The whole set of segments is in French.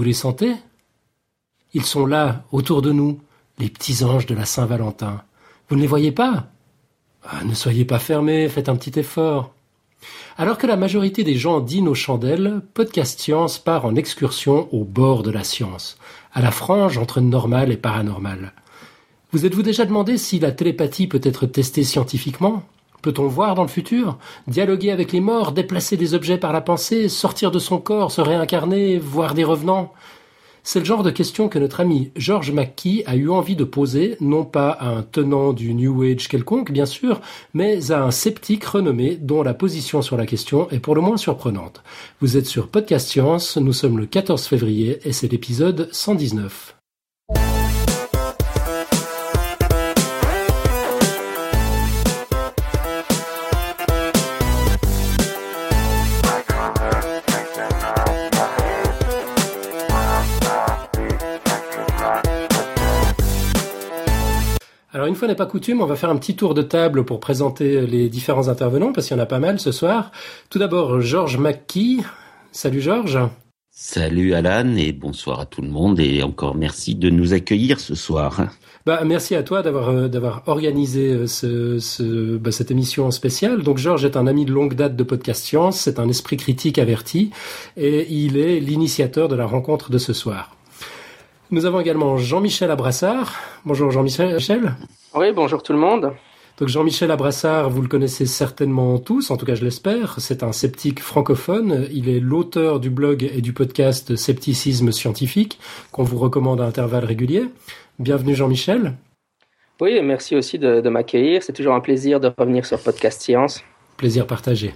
Vous les sentez? Ils sont là, autour de nous, les petits anges de la Saint-Valentin. Vous ne les voyez pas? Ah, Ne soyez pas fermés, faites un petit effort. Alors que la majorité des gens dînent aux chandelles, Podcast Science part en excursion au bord de la science, à la frange entre normal et paranormal. Vous êtes-vous déjà demandé si la télépathie peut être testée scientifiquement? Peut-on voir dans le futur? Dialoguer avec les morts, déplacer des objets par la pensée, sortir de son corps, se réincarner, voir des revenants? C'est le genre de question que notre ami George McKee a eu envie de poser, non pas à un tenant du New Age quelconque, bien sûr, mais à un sceptique renommé dont la position sur la question est pour le moins surprenante. Vous êtes sur Podcast Science, nous sommes le 14 février et c'est l'épisode 119. Alors une fois n'est pas coutume, on va faire un petit tour de table pour présenter les différents intervenants, parce qu'il y en a pas mal ce soir. Tout d'abord, Georges McKee. Salut Georges. Salut Alan et bonsoir à tout le monde et encore merci de nous accueillir ce soir. Bah, merci à toi d'avoir euh, d'avoir organisé euh, ce, ce bah, cette émission spéciale. Donc Georges est un ami de longue date de Podcast Science, c'est un esprit critique averti et il est l'initiateur de la rencontre de ce soir. Nous avons également Jean-Michel Abrassard. Bonjour Jean-Michel. Oui, bonjour tout le monde. Donc Jean-Michel Abrassard, vous le connaissez certainement tous, en tout cas je l'espère. C'est un sceptique francophone. Il est l'auteur du blog et du podcast Scepticisme scientifique qu'on vous recommande à intervalles réguliers. Bienvenue Jean-Michel. Oui, merci aussi de, de m'accueillir. C'est toujours un plaisir de revenir sur Podcast Science. Plaisir partagé.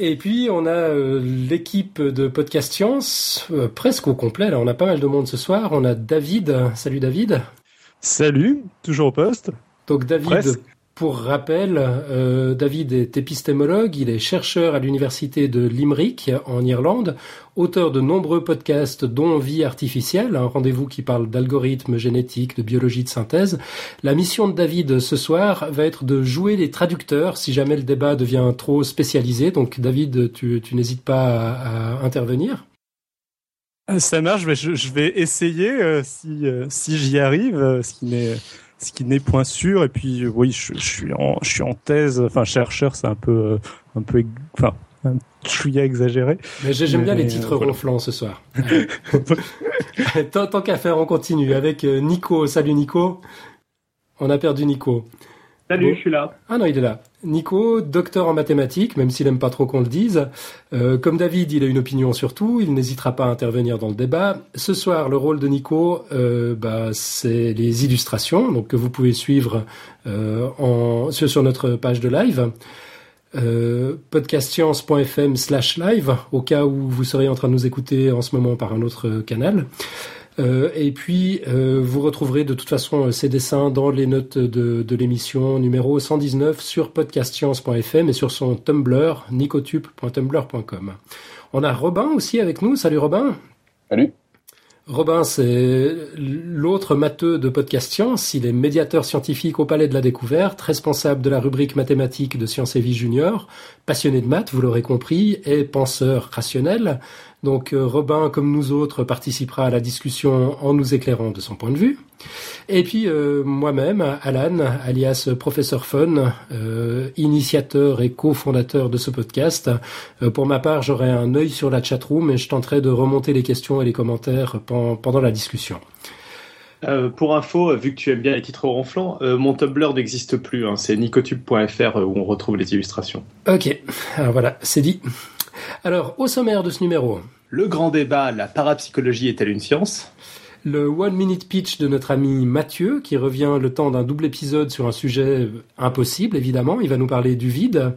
Et puis on a euh, l'équipe de Podcast Science euh, presque au complet. Là, on a pas mal de monde ce soir. On a David. Salut David. Salut, toujours au poste. Donc David, pour rappel, euh, David est épistémologue, il est chercheur à l'université de Limerick en Irlande, auteur de nombreux podcasts dont Vie artificielle, un rendez-vous qui parle d'algorithmes génétiques, de biologie de synthèse. La mission de David ce soir va être de jouer les traducteurs si jamais le débat devient trop spécialisé. Donc David, tu, n'hésites pas à, intervenir. Euh, ça marche, je, vais essayer euh, si, si j'y arrive, ce qui n'est ce qui n'est point sûr. Et puis oui, je, suis en je suis en thèse, enfin chercheur, c'est un peu euh, un peu enfin un chouïa exagéré. Mais j'aime bien les titres ronflants ce soir. tant, tant qu'à faire, on continue avec euh, Nico. Salut Nico. On a perdu Nico. Salut, je suis là. Ah non, il est là. Nico, docteur en mathématiques, même s'il aime pas trop qu'on le dise. Euh, comme David, il a une opinion sur tout, il n'hésitera pas à intervenir dans le débat. Ce soir, le rôle de Nico, euh, bah, c'est les illustrations, donc que vous pouvez suivre euh, en, sur, notre page de live. Podcastscience.fm slash live au cas où vous seriez en train de nous écouter en ce moment par un autre canal. Euh, et puis, euh, vous retrouverez de toute façon euh, ces dessins dans les notes de, de l'émission numéro 119 sur podcastscience.fm et sur son Tumblr, nicotube.tumblr.com. On a Robin aussi avec nous. Salut Robin. Salut. Robin, c'est l'autre matheux de Podcast Science. Il est médiateur scientifique au Palais de la Découverte, responsable de la rubrique mathématiques de Sciences et Vie Junior, passionné de maths, vous l'aurez compris, et penseur rationnel. Donc euh, Robin, comme nous autres, participera à la discussion en nous éclairant de son point de vue. Et puis euh, moi-même, Alan, alias Professeur Fun, euh, initiateur et cofondateur de ce podcast. pour ma part, j'aurai un œil sur la chatroom et je tenterai de remonter les questions et les commentaires pendant la discussion. pour info, vu que tu aimes bien les titres ronflants, mon Tumblr n'existe plus. Hein. c'est nicotube.fr où on retrouve les illustrations. Ok, alors voilà, c'est dit. Alors, au sommaire de ce numéro. Le grand débat, la parapsychologie est-elle une science? Le one minute pitch de notre ami Mathieu, qui revient le temps d'un double épisode sur un sujet impossible, évidemment. Il va nous parler du vide.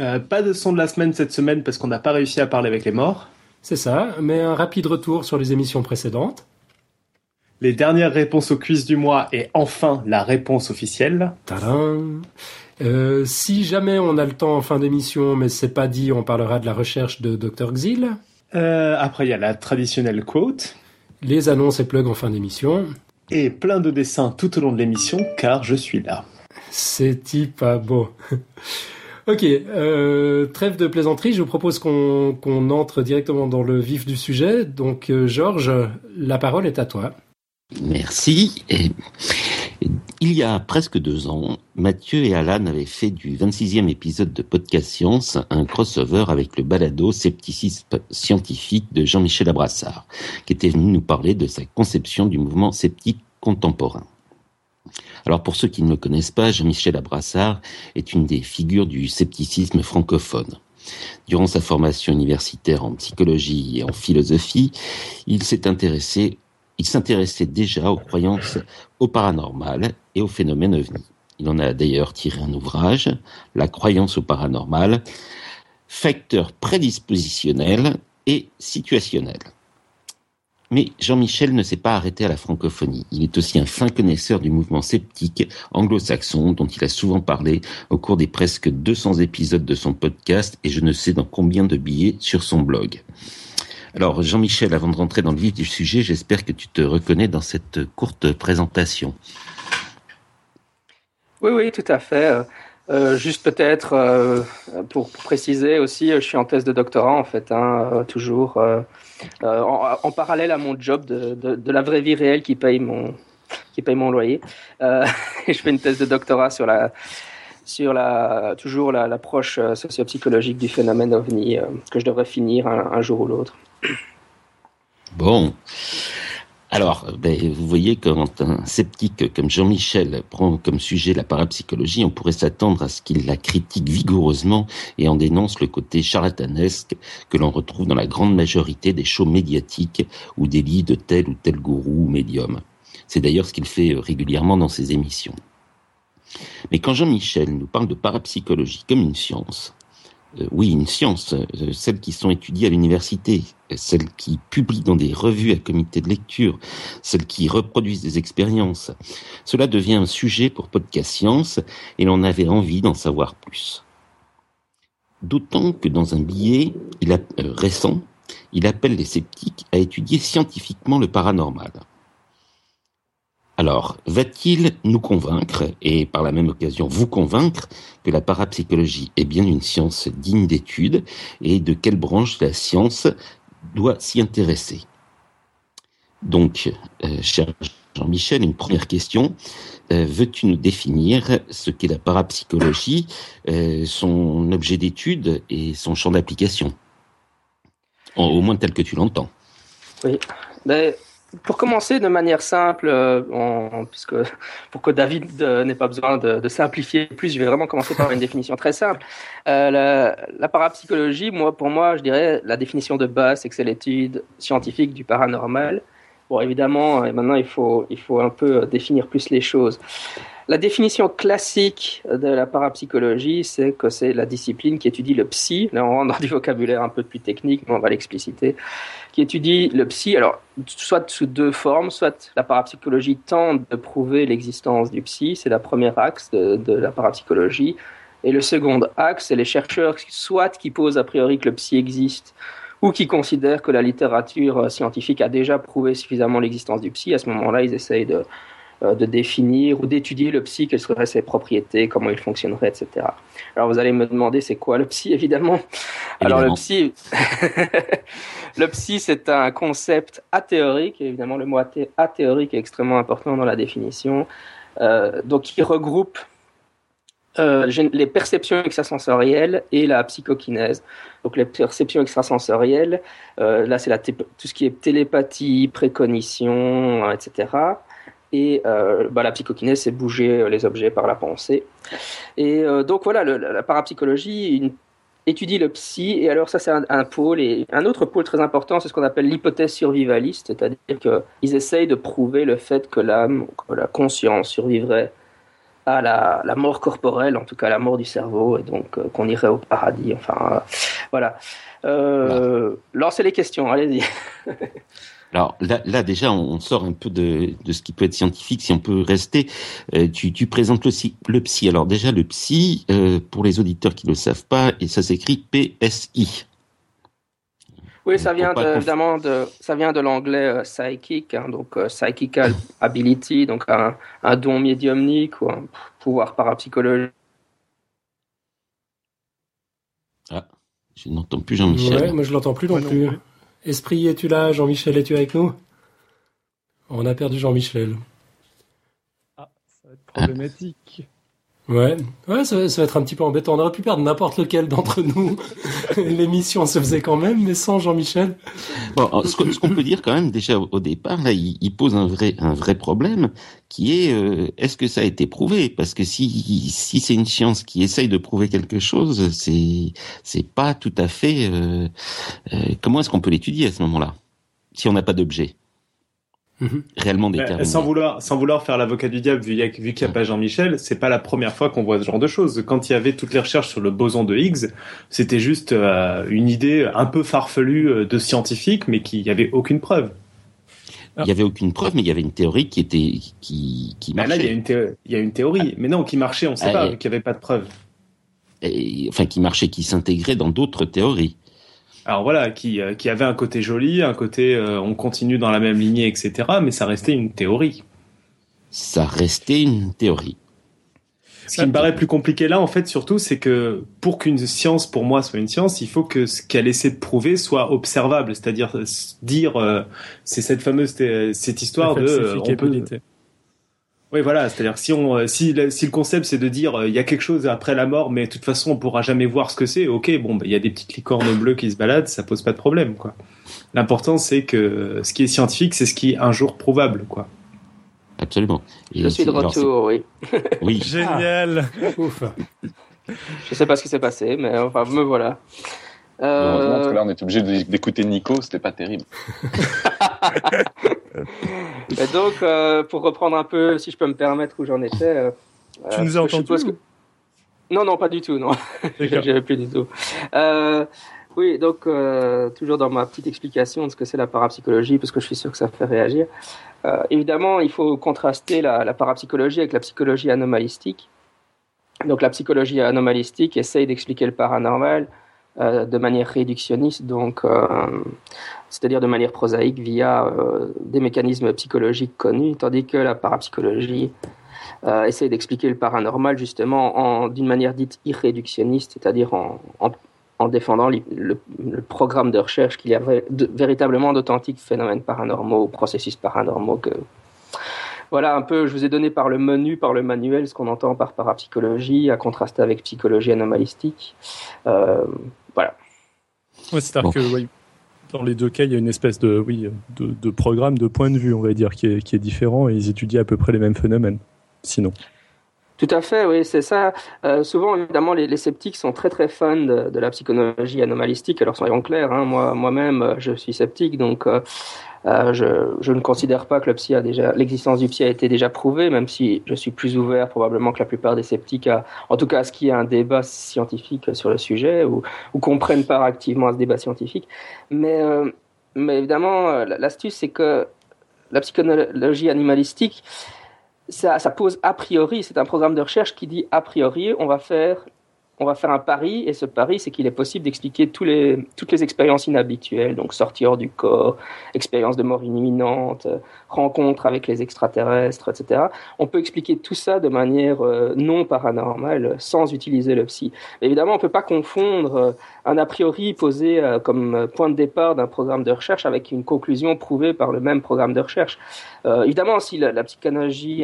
Euh, pas de son de la semaine cette semaine parce qu'on n'a pas réussi à parler avec les morts. C'est ça, mais un rapide retour sur les émissions précédentes. Les dernières réponses au quiz du mois et enfin la réponse officielle. Tadam euh, si jamais on a le temps en fin d'émission, mais c'est pas dit, on parlera de la recherche de Dr Xil. Euh, après, il y a la traditionnelle quote. Les annonces et plugs en fin d'émission. Et plein de dessins tout au long de l'émission, car je suis là. C'est pas beau. Ok, euh, trêve de plaisanterie, je vous propose qu'on entre directement dans le vif du sujet. Donc Georges, la parole est à toi. Merci. Il y a presque deux ans, Mathieu et Alan avaient fait du 26e épisode de Podcast Science un crossover avec le balado Scepticisme scientifique de Jean-Michel Abrassard, qui était venu nous parler de sa conception du mouvement sceptique contemporain. Alors pour ceux qui ne le connaissent pas, Jean-Michel Abrassard est une des figures du scepticisme francophone. Durant sa formation universitaire en psychologie et en philosophie, il s'est intéressé il s'intéressait déjà aux croyances au paranormal et aux phénomènes ovnis. Il en a d'ailleurs tiré un ouvrage, La croyance au paranormal, facteurs prédispositionnels et situationnels. Mais Jean-Michel ne s'est pas arrêté à la francophonie. Il est aussi un fin connaisseur du mouvement sceptique anglo-saxon dont il a souvent parlé au cours des presque 200 épisodes de son podcast et je ne sais dans combien de billets sur son blog. Alors Jean-Michel, avant de rentrer dans le vif du sujet, j'espère que tu te reconnais dans cette courte présentation. Oui, oui, tout à fait. Euh, juste peut-être euh, pour, préciser aussi, je suis en thèse de doctorat en fait, hein, euh, toujours en, parallèle à mon job de, de, la vraie vie réelle qui paye mon qui paye mon loyer. je fais une thèse de doctorat sur la sur la toujours l'approche sociopsychologique du phénomène ovni que je devrais finir un jour ou l'autre. Bon. Alors, ben, vous voyez, quand un sceptique comme Jean-Michel prend comme sujet la parapsychologie, on pourrait s'attendre à ce qu'il la critique vigoureusement et en dénonce le côté charlatanesque que l'on retrouve dans la grande majorité des shows médiatiques ou des lits de tel ou tel gourou ou médium. C'est d'ailleurs ce qu'il fait régulièrement dans ses émissions. Mais quand Jean-Michel nous parle de parapsychologie comme une science, euh, oui, une science, euh, celles qui sont étudiées à l'université, celles qui publient dans des revues à comité de lecture, celles qui reproduisent des expériences. Cela devient un sujet pour Podcast Science et l'on avait envie d'en savoir plus. D'autant que dans un billet euh, récent, il appelle les sceptiques à étudier scientifiquement le paranormal. Alors, va-t-il nous convaincre, et par la même occasion vous convaincre, que la parapsychologie est bien une science digne d'étude, et de quelle branche la science doit s'y intéresser? Donc, euh, cher Jean-Michel, une première question. Euh, veux-tu nous définir ce qu'est la parapsychologie, euh, son objet d'étude et son champ d'application? Au moins tel que tu l'entends. Oui. Ben, pour commencer de manière simple, euh, puisque pour que David euh, n'ait pas besoin de, simplifier plus, je vais vraiment commencer par une définition très simple. Euh, la, parapsychologie, moi, pour moi, je dirais la définition de base, c'est que c'est l'étude scientifique du paranormal. Bon, évidemment, maintenant il faut il faut un peu définir plus les choses. La définition classique de la parapsychologie, c'est que c'est la discipline qui étudie le psy. Là, on rentre dans du vocabulaire un peu plus technique, mais on va l'expliciter. Qui étudie le psy, alors, soit sous deux formes, soit la parapsychologie tente de prouver l'existence du psy, c'est la première axe de, de, la parapsychologie. Et le second axe, c'est les chercheurs, soit qui posent a priori que le psy existe, ou qui considèrent que la littérature scientifique a déjà prouvé suffisamment l'existence du psy. À ce moment-là, ils essayent de, euh, de définir ou d'étudier le psy, quelles seraient ses propriétés, comment il fonctionnerait, etc. Alors vous allez me demander c'est quoi le psy évidemment. Alors le psy, le psy c'est un concept athéorique, évidemment le mot athéorique est extrêmement important dans la définition. Euh, donc il regroupe euh, les perceptions extrasensorielles et la psychokinèse. Donc les perceptions extrasensorielles, euh, là c'est tout ce qui est télépathie, précognition, etc. Et bah, la psychokinèse, c'est bouger les objets par la pensée. Et donc voilà, la parapsychologie étudie le psy, et alors ça c'est un, pôle, et un autre pôle très important, c'est ce qu'on appelle l'hypothèse survivaliste, c'est-à-dire qu'ils essayent de prouver le fait que l'âme, que la conscience survivrait à la, la, mort corporelle, en tout cas à la mort du cerveau, et donc qu'on irait au paradis, enfin voilà. Euh, Lancez les questions, allez-y. Alors là, déjà, on sort un peu de, de, ce qui peut être scientifique, si on peut rester. Euh, tu, tu, présentes le, le, psy. Alors déjà, le psy, euh, pour les auditeurs qui ne le savent pas, et ça s'écrit PSI. Oui, ça vient de, évidemment de, ça vient de l'anglais euh, psychic, hein, donc psychical ability, donc un, un, don médiumnique ou un pouvoir parapsychologique Ah, je n'entends plus Jean-Michel. Ouais, moi je l'entends plus non plus. Esprit, es-tu là? Jean-Michel, es-tu avec nous? On a perdu Jean-Michel. Ah, ça va être problématique. Ouais, ouais, ça, va- être un petit peu embêtant. On aurait pu perdre n'importe lequel d'entre nous. L'émission se faisait quand même, mais sans Jean-Michel. Bon, ce qu'on peut dire quand même déjà au, au départ, là, il, il pose un vrai un vrai problème qui est euh, est-ce que ça a été prouvé? Parce que si si c'est une science qui essaye de prouver quelque chose, c'est c'est pas tout à fait. euh, euh, comment est-ce qu'on peut l'étudier à ce moment-là si on n'a pas d'objet? Mhm. réellement Mais, déterminé sans vouloir, sans vouloir faire l'avocat du diable, vu, vu qu'il n'y a pas Jean-Michel, c'est pas la première fois qu'on voit ce genre de choses. Quand il y avait toutes les recherches sur le boson de Higgs, c'était juste euh, une idée un peu farfelue euh, de scientifique, mais qui n'y avait aucune preuve. Il y avait aucune preuve, mais il y avait une théorie qui était qui qui Mais marchait. là, il y a une, thé- il y a une théorie, mais non, qui marchait, on ne sait Ah, pas, et- vu qu'il n'y avait pas de preuve. Et- enfin qui marchait, qui s'intégrait dans d'autres théories. Alors voilà, qui, euh, qui avait un côté joli, un côté euh, on continue dans la même lignée, etc. Mais ça restait une théorie. Ça restait une théorie. Ce qui me paraît plus compliqué là, en fait, surtout, c'est que pour qu'une science, pour moi, soit une science, il faut que ce qu'elle essaie de prouver soit observable. C'est-à-dire euh, dire, euh, c'est cette fameuse thé- cette histoire de, euh, on peut. Oui, voilà. C'est-à-dire si on, euh, si, le- si le concept c'est de dire, euh, il y a quelque chose après la mort, mais de toute façon, on pourra jamais voir ce que c'est. Ok, bon, bah, il y a des petites licornes bleues qui se baladent, ça pose pas de problème, quoi. L'important, c'est que ce qui est scientifique, c'est ce qui est un jour prouvable, quoi. Absolument. Et Je suis de retour, oui. Oui. Génial. Ouf. Je sais pas ce qui s'est passé, mais enfin, me voilà. Heureusement, parce que Euh, là, on est obligé de- d'écouter Nico, c'était pas terrible. et donc, euh, pour reprendre un peu, si je peux me permettre où j'en étais. euh, Tu euh, nous as je entendu que- Non, non, pas du tout, non. J'avais plus du tout. Euh, oui, donc euh, toujours dans ma petite explication de ce que c'est la parapsychologie, parce que je suis sûr que ça fait réagir. Euh, évidemment, il faut contraster la, la parapsychologie avec la psychologie anomalistique. Donc la psychologie anomalistique essaye d'expliquer le paranormal euh, de manière réductionniste, donc euh, c'est-à-dire de manière prosaïque via euh, des mécanismes psychologiques connus, tandis que la parapsychologie euh, essaye d'expliquer le paranormal justement en- d'une manière dite irréductionniste, c'est-à-dire en, en- en défendant le, programme de recherche qu'il y a vrai- de- véritablement d'authentiques phénomènes paranormaux, processus paranormaux que voilà un peu, je vous ai donné par le menu, par le manuel, ce qu'on entend par parapsychologie, à contraster avec psychologie anomalistique. Euh, voilà. Ouais, c'est-à-dire Bon. que oui, dans les deux cas, il y a une espèce de, oui, de, de programme, de point de vue, on va dire, qui est, qui est différent et ils étudient à peu près les mêmes phénomènes. Sinon. Tout à fait, oui, c'est ça. Euh, souvent, évidemment, les, les sceptiques sont très très fans de, de la psychologie anomalistique. Alors, soyons clairs, hein, moi, moi-même, euh, je suis sceptique, donc euh, euh, je, ne considère pas que le a déjà l'existence du psy a été déjà prouvée, même si je suis plus ouvert probablement que la plupart des sceptiques, à, en tout cas à ce qu'il y ait un débat scientifique sur le sujet ou, qu'on prenne part activement à ce débat scientifique. Mais, euh, mais évidemment, euh, l'astuce, c'est que la psychologie animalistique ça pose a priori, c'est un programme de recherche qui dit a priori, on va faire, on va faire un pari, et ce pari, c'est qu'il est possible d'expliquer tous les, toutes les expériences inhabituelles, donc sortie hors du corps, expérience de mort imminente, euh, rencontre avec les extraterrestres, etc. On peut expliquer tout ça de manière euh, non paranormale, sans utiliser le psy. Évidemment, on peut pas confondre euh, un a priori posé euh, comme point de départ d'un programme de recherche avec une conclusion prouvée par le même programme de recherche. Euh, évidemment, si la, la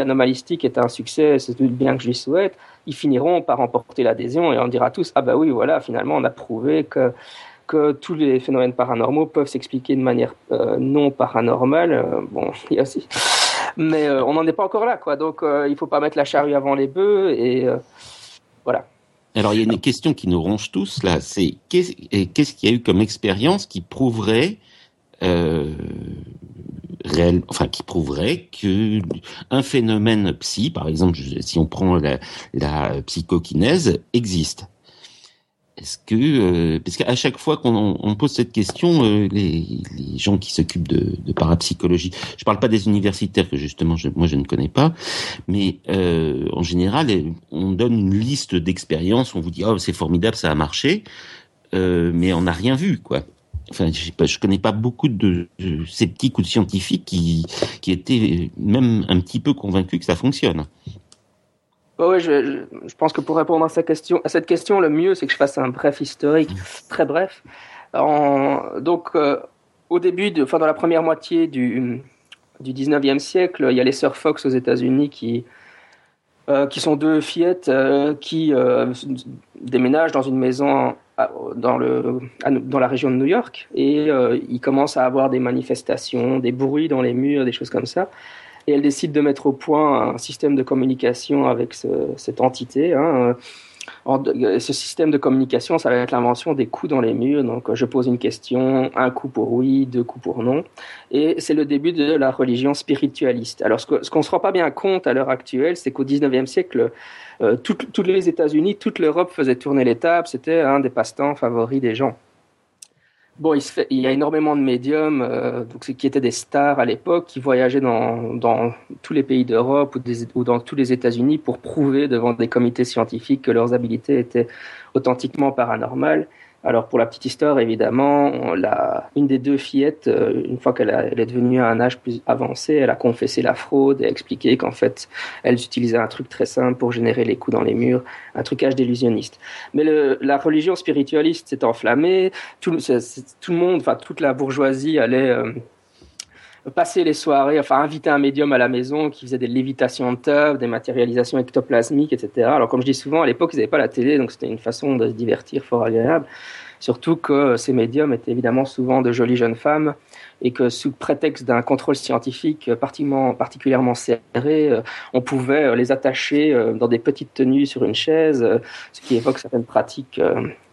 anomalistique est un succès, c'est tout bien que je lui souhaite, ils finiront par remporter l'adhésion et on dira tous ah bah oui voilà finalement on a prouvé que que tous les phénomènes paranormaux peuvent s'expliquer de manière euh, non paranormale. Euh, bon, il y a aussi, mais euh, on n'en est pas encore là quoi. Donc euh, il faut pas mettre la charrue avant les bœufs et euh, voilà. Alors il y a une question qui nous ronge tous là, c'est qu'est-ce qu'est-ce qu'il y a eu comme expérience qui prouverait euh, réel, enfin qui prouverait que un phénomène psy, par exemple, si on prend la, la psychokinèse, existe? Est-ce que euh, parce qu'à chaque fois qu'on on pose cette question, euh, les, les gens qui s'occupent de, de parapsychologie, je parle pas des universitaires que justement je, moi je ne connais pas, mais euh, en général on donne une liste d'expériences, on vous dit oh c'est formidable ça a marché, euh, mais on n'a rien vu quoi. Enfin je sais pas, je connais pas beaucoup de, de sceptiques ou de scientifiques qui qui étaient même un petit peu convaincus que ça fonctionne. Ouais, ouais, je, je, je pense que pour répondre à, sa question, à cette question, le mieux, c'est que je fasse un bref historique, très bref. En, donc, euh, au début, de, enfin, dans la première moitié du, du 19e siècle, il y a les sœurs Fox aux États-Unis qui, euh, qui sont deux fillettes euh, qui euh, déménagent dans une maison à- dans, le, à- dans la région de New York et ils commencent à avoir des manifestations, des bruits dans les murs, des choses comme ça. Et elles décident de mettre au point un système de communication avec ce- cette entité. hein. Ce système de communication, ça va être l'invention des coups dans les murs. Donc, je pose une question, un coup pour oui, deux coups pour non. Et c'est le début de la religion spiritualiste. Alors, ce qu'on ne se rend pas bien compte à l'heure actuelle, c'est qu'au 19e siècle, euh, les États-Unis, toute l'Europe faisait tourner les tables. C'était un des passe-temps favoris des gens. Bon, il, se fait, il y a énormément de médiums euh, donc, qui étaient des stars à l'époque, qui voyageaient dans, tous les pays d'Europe ou, ou dans tous les États-Unis pour prouver devant des comités scientifiques que leurs habilités étaient authentiquement paranormales. Alors pour la petite histoire, évidemment, on- une des deux fillettes, euh, une fois qu'elle est devenue à un âge plus avancé, elle a confessé la fraude et expliqué qu'en fait, elle utilisait un truc très simple pour générer les coups dans les murs, un trucage d'illusionniste. Mais le, la religion spiritualiste s'est enflammée, tout, c'est- tout le monde, enfin toute la bourgeoisie allait euh, passer les soirées, enfin inviter un médium à la maison qui faisait des lévitations de table, des matérialisations ectoplasmiques, etc. Alors comme je dis souvent, à l'époque, ils n'avaient pas la télé, donc c'était une façon de se divertir fort agréable. Surtout que ces médiums étaient évidemment souvent de jolies jeunes femmes et que sous prétexte d'un contrôle scientifique particulièrement, serré, euh, on pouvait euh, les attacher euh, dans des petites tenues sur une chaise, ce qui évoque certaines pratiques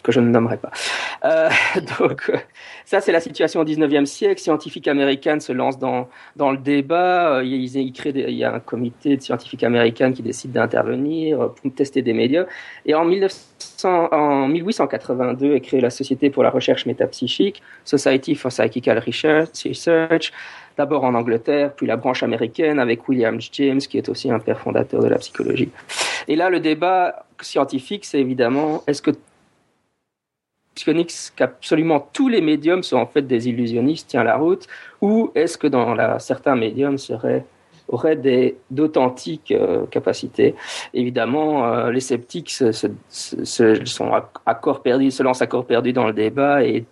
que je ne nommerai pas. Euh, donc euh, ça, c'est la situation au 19e siècle. Scientifiques américaines se lancent dans, dans le débat. Euh, il y a un comité de scientifiques américaines qui décide d'intervenir pour tester des médias. Et en, 1900, en 1882 est créée la Société pour la recherche métapsychique, Society for Psychical Research, d'abord en Angleterre, puis la branche américaine avec William James, qui est aussi un père fondateur de la psychologie. Et là, le débat scientifique, c'est évidemment, est-ce que psychonix qu'absolument tous les médiums sont en fait des illusionnistes tient la route, ou est-ce que dans certains médiums seraient auraient d'authentiques euh, capacités? Évidemment, euh, les sceptiques se, sont à, à, se lancent à corps perdu dans le débat et,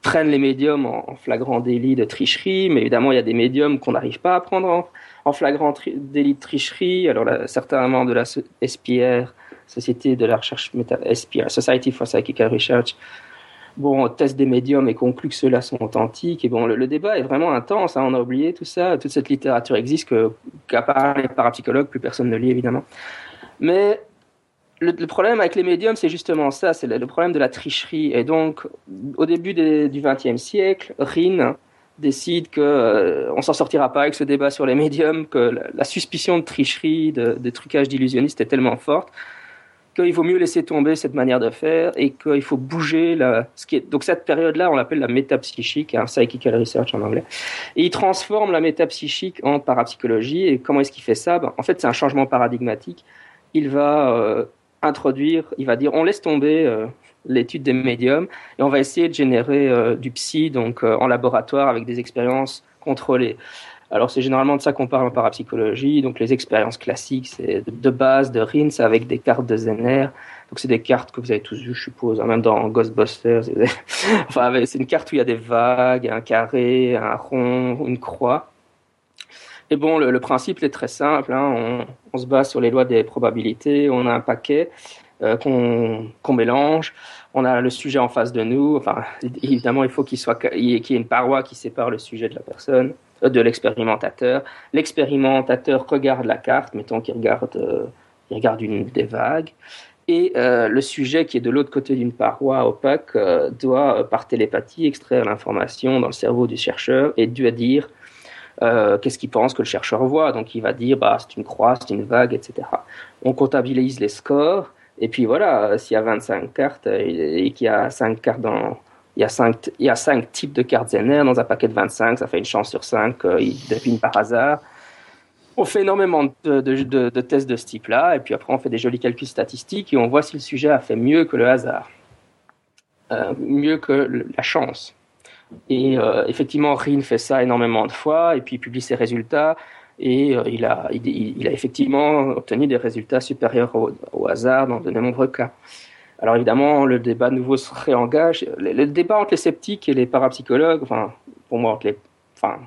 prennent les médiums en, flagrant délit de tricherie. Mais évidemment, il y a des médiums qu'on n'arrive pas à prendre en, en flagrant délit de tricherie. Alors, là, certains membres de la SPR, Société de la recherche méta Society for Psychical Research, bon, teste des médiums et conclut que ceux-là sont authentiques. Bon, le, débat est vraiment intense. Hein, on a oublié tout ça. Toute cette littérature existe qu'à part les parapsychologues, plus personne ne lit évidemment. Mais le, problème avec les médiums, c'est justement ça, c'est le, problème de la tricherie. Et donc, au début du XXe siècle, Rin décide que euh, on s'en sortira pas avec ce débat sur les médiums, que la, suspicion de tricherie, de, de trucage d'illusionniste est tellement forte qu'il vaut mieux laisser tomber cette manière de faire et qu'il faut bouger la, ce qui est, donc cette période-là, on l'appelle la métapsychique, hein, psychical research en anglais. Et il transforme la métapsychique en parapsychologie. Et comment est-ce qu'il fait ça? Ben, En fait, c'est un changement paradigmatique. Il va euh, introduire, il va dire, on laisse tomber euh, l'étude des médiums et on va essayer de générer euh, du psy, donc en laboratoire avec des expériences contrôlées. Alors c'est généralement de ça qu'on parle en parapsychologie. Donc les expériences classiques, c'est de base de RINS avec des cartes de Zener. Donc c'est des cartes que vous avez tous vues, je suppose, même dans Ghostbusters. enfin, c'est une carte où il y a des vagues, un carré, un rond, une croix. Et bon, le, principe est très simple. Hein. On, se base sur les lois des probabilités. On a un paquet euh, qu'on qu mélange. On a le sujet en face de nous. Enfin, évidemment, il faut qu'il y ait une paroi qui sépare le sujet de la personne de l'expérimentateur. L'expérimentateur regarde la carte, mettons qu'il regarde, euh, il regarde une des vagues, et euh, le sujet qui est de l'autre côté d'une paroi opaque euh, doit, par télépathie, extraire l'information dans le cerveau du chercheur et doit dire qu'est-ce qu'il pense que le chercheur voit. Donc il va dire bah, c'est une croix, c'est une vague, etc. On comptabilise les scores, et puis voilà, s'il y a 25 cartes et qu'il y a 5 cartes dans il y, a cinq, il y a cinq types de cartes Zener dans un paquet de 25, ça fait une chance sur 5 qu'il devine par hasard. On fait énormément de, tests de ce type-là, et puis après on fait des jolis calculs statistiques et on voit si le sujet a fait mieux que le hasard, euh, mieux que la chance. Et euh, effectivement, RIN fait ça énormément de fois, et puis il publie ses résultats. Et euh, il, a, il, a effectivement obtenu des résultats supérieurs au, hasard dans de nombreux cas. Alors évidemment, le débat nouveau se réengage. Le, le, débat entre les sceptiques et les parapsychologues, enfin, pour moi, entre les,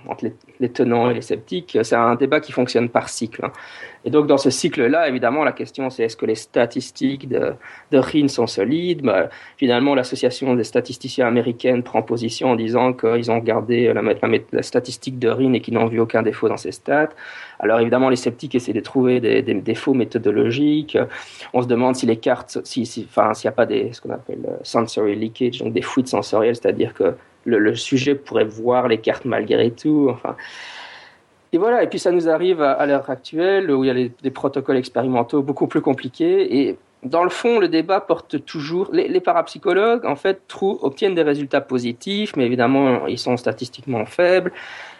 entre les, tenants et les sceptiques, c'est un débat qui fonctionne par cycle. Hein. Et donc dans ce cycle-là, évidemment, la question c'est est-ce que les statistiques de, de RIN sont solides? Bah, Finalement, l'association des statisticiens américaines prend position en disant qu'ils ont regardé la, statistique de RIN et qu'ils n'ont vu aucun défaut dans ces stats. Alors évidemment, les sceptiques essaient de trouver des, défauts méthodologiques. On se demande si les cartes, si, s'il n'y a pas des, ce qu'on appelle sensory leakage, donc des fuites sensorielles, c'est-à-dire que le, sujet pourrait voir les cartes malgré tout. Enfin, et voilà, et puis ça nous arrive à, l'heure actuelle où il y a des protocoles expérimentaux beaucoup plus compliqués. Et dans le fond, le débat porte toujours. Les, parapsychologues, en fait, trouvent, obtiennent des résultats positifs, mais évidemment, ils sont statistiquement faibles.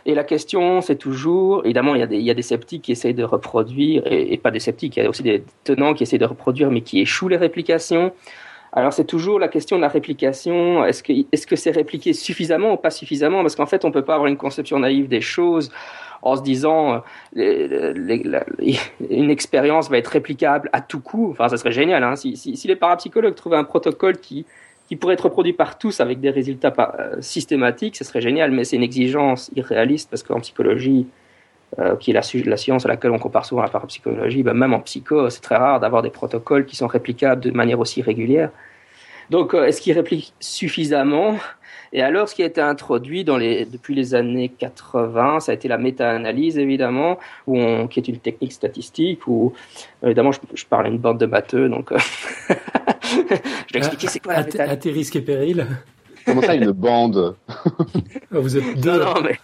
Et la question, c'est toujours, évidemment, il y, a des, il y a des sceptiques qui essayent de reproduire, et, et, pas des sceptiques, il y a aussi des tenants qui essayent de reproduire, mais qui échouent les réplications. Alors c'est toujours la question de la réplication. Est-ce que est-ce que c'est répliqué suffisamment ou pas suffisamment? Parce qu'en fait, on peut pas avoir une conception naïve des choses en se disant les, une expérience va être réplicable à tout coup. Enfin, ça serait génial. Hein, si, les parapsychologues trouvaient un protocole qui qui pourrait être reproduit par tous avec des résultats euh, systématiques, ce serait génial. Mais c'est une exigence irréaliste parce qu'en psychologie, euh, qui est la, la, science à laquelle on compare souvent la parapsychologie, ben même en psycho, c'est très rare d'avoir des protocoles qui sont réplicables de manière aussi régulière. Donc, euh, est-ce qu'ils répliquent suffisamment? Et alors, ce qui a été introduit dans les, depuis les années 80, ça a été la méta-analyse, évidemment, où on, qui est une technique statistique, où, évidemment, je, je parle à une bande de batteux, donc euh, je vais expliquer c'est quoi la méta À tes risques et périls Comment ça, une bande? Vous êtes deux. Non, non, mais...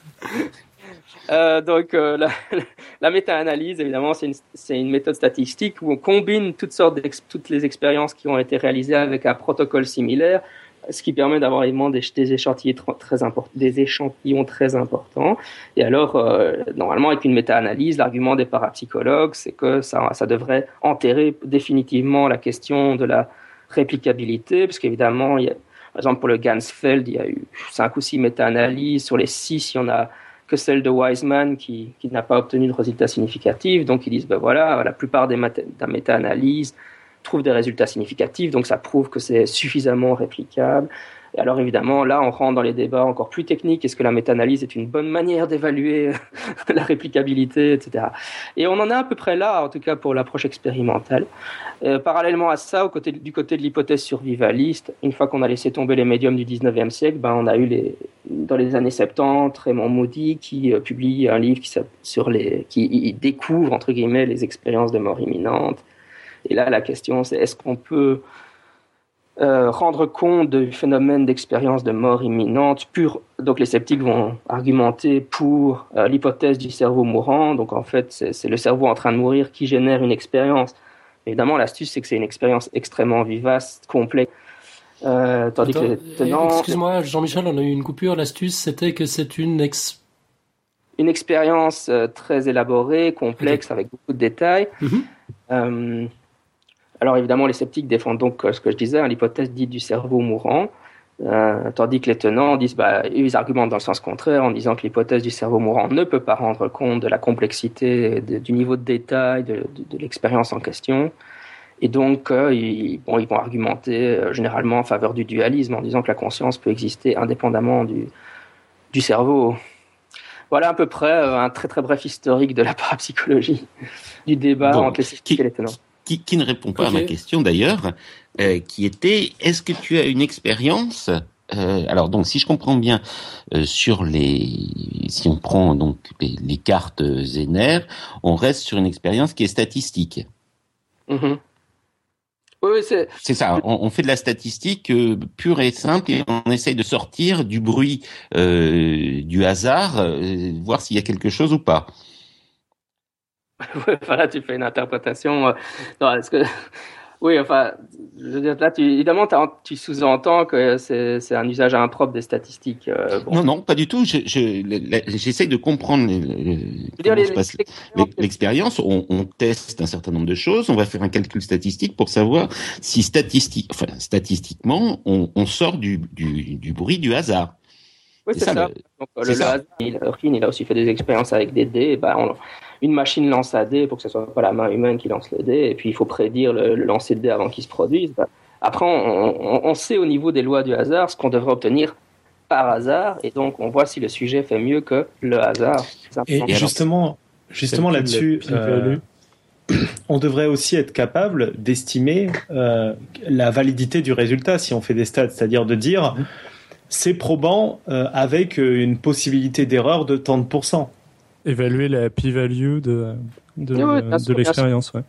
Euh, donc euh, la, méta-analyse, évidemment, c'est une, méthode statistique où on combine toutes sortes toutes les expériences qui ont été réalisées avec un protocole similaire, ce qui permet d'avoir évidemment des, échantillons très importants. Et alors, euh, normalement, avec une méta-analyse, l'argument des parapsychologues, c'est que ça, ça devrait enterrer définitivement la question de la réplicabilité, parce qu'évidemment, par exemple, pour le Gansfeld, il y a eu cinq ou six méta-analyses. Sur les six, il y en a que celle de Wiseman qui, n'a pas obtenu de résultats significatifs. Donc ils disent, ben voilà, la plupart des méta-analyses trouvent des résultats significatifs, donc ça prouve que c'est suffisamment réplicable. Et alors évidemment, là, on rentre dans les débats encore plus techniques. Est-ce que la méta-analyse est une bonne manière d'évaluer la réplicabilité, etc. Et on en est à peu près là, en tout cas pour l'approche expérimentale. Euh, parallèlement à ça, du côté de l'hypothèse survivaliste, une fois qu'on a laissé tomber les médiums du 19e siècle, ben, on a eu les, dans les années 70 Raymond Moody qui euh, publie un livre qui découvre, entre guillemets, les expériences de mort imminente. Et là, la question, c'est est-ce qu'on peut euh, rendre compte du phénomène d'expérience de mort imminente pure. Donc les sceptiques vont argumenter pour euh, l'hypothèse du cerveau mourant. Donc en fait, c'est le cerveau en train de mourir qui génère une expérience. Évidemment, l'astuce, c'est que c'est une expérience extrêmement vivace, complexe. Euh, tandis Attends, que les tenants... Excuse-moi, Jean-Michel, on a eu une coupure. L'astuce, c'était que c'est une ex... Une expérience euh, très élaborée, complexe, okay. avec beaucoup de détails. Mm -hmm. Alors évidemment, les sceptiques défendent donc ce que je disais, hein, l'hypothèse dite du cerveau mourant, euh, tandis que les tenants disent, bah, ils argumentent dans le sens contraire en disant que l'hypothèse du cerveau mourant ne peut pas rendre compte de la complexité, de, du niveau de détail de, de, de l'expérience en question. Et donc, euh, ils, bon, ils vont argumenter euh, généralement en faveur du dualisme en disant que la conscience peut exister indépendamment du, du cerveau. Voilà à peu près euh, un très très bref historique de la parapsychologie, du débat bon, entre les sceptiques qui... et les tenants qui, qui ne répond pas okay. à ma question d'ailleurs, euh, qui était est-ce que tu as une expérience euh, alors donc si je comprends bien euh, sur les si on prend donc les, les cartes Zener, on reste sur une expérience qui est statistique. Mm -hmm. Oui, c'est. C'est ça. On, on, fait de la statistique euh, pure et simple et on essaye de sortir du bruit euh, du hasard, euh, voir s'il y a quelque chose ou pas. voilà, tu fais une interprétation. Euh, non, est-ce que oui, enfin, je veux dire, là, tu, évidemment, tu sous-entends que c'est un usage impropre des statistiques. Euh, bon. Non, non, pas du tout. J'essaie de comprendre l'expérience. On, on, teste un certain nombre de choses. On va faire un calcul statistique pour savoir si statistique, enfin, statistiquement, on, on sort du, du, du bruit du hasard. Oui, C'est ça, ça. le- Donc, euh, le, ça. le hasard, il, a aussi fait des expériences avec des dés. Bah, on- une machine lance un dé pour que ce soit pas la main humaine qui lance le dé, et puis il faut prédire le, le lancer de dé avant qu'il se produise. Bah, après, on, on- on sait au niveau des lois du hasard ce qu'on devrait obtenir par hasard, et donc on voit si le sujet fait mieux que le hasard. Et justement, justement là-dessus, euh, on devrait aussi être capable d'estimer euh, la validité du résultat si on fait des stats, c'est-à-dire de dire c'est probant euh, avec euh, une possibilité d'erreur de tant de pourcents. Évaluer la p-value de, de, Oui, oui, bien de sûr, bien l'expérience, ouais.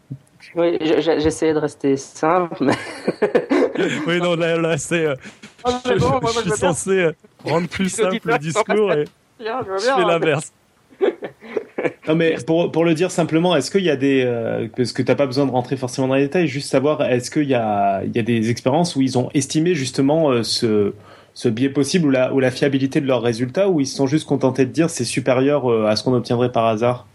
Oui, j'essayais de rester simple, mais. Oui, non, là, là c'est. euh, Oh, je, bon, suis bien. censé rendre plus simple le discours et Tiens, je bien, fais hein. l'inverse. Non mais pour, pour le dire simplement, est-ce qu'il y a des euh, parce que t'as pas besoin de rentrer forcément dans les détails, juste savoir est-ce qu'il y a il y a des expériences où ils ont estimé justement euh, ce ce biais possible ou la fiabilité de leurs résultats ou ils se sont juste contentés de dire c'est supérieur euh, à ce qu'on obtiendrait par hasard?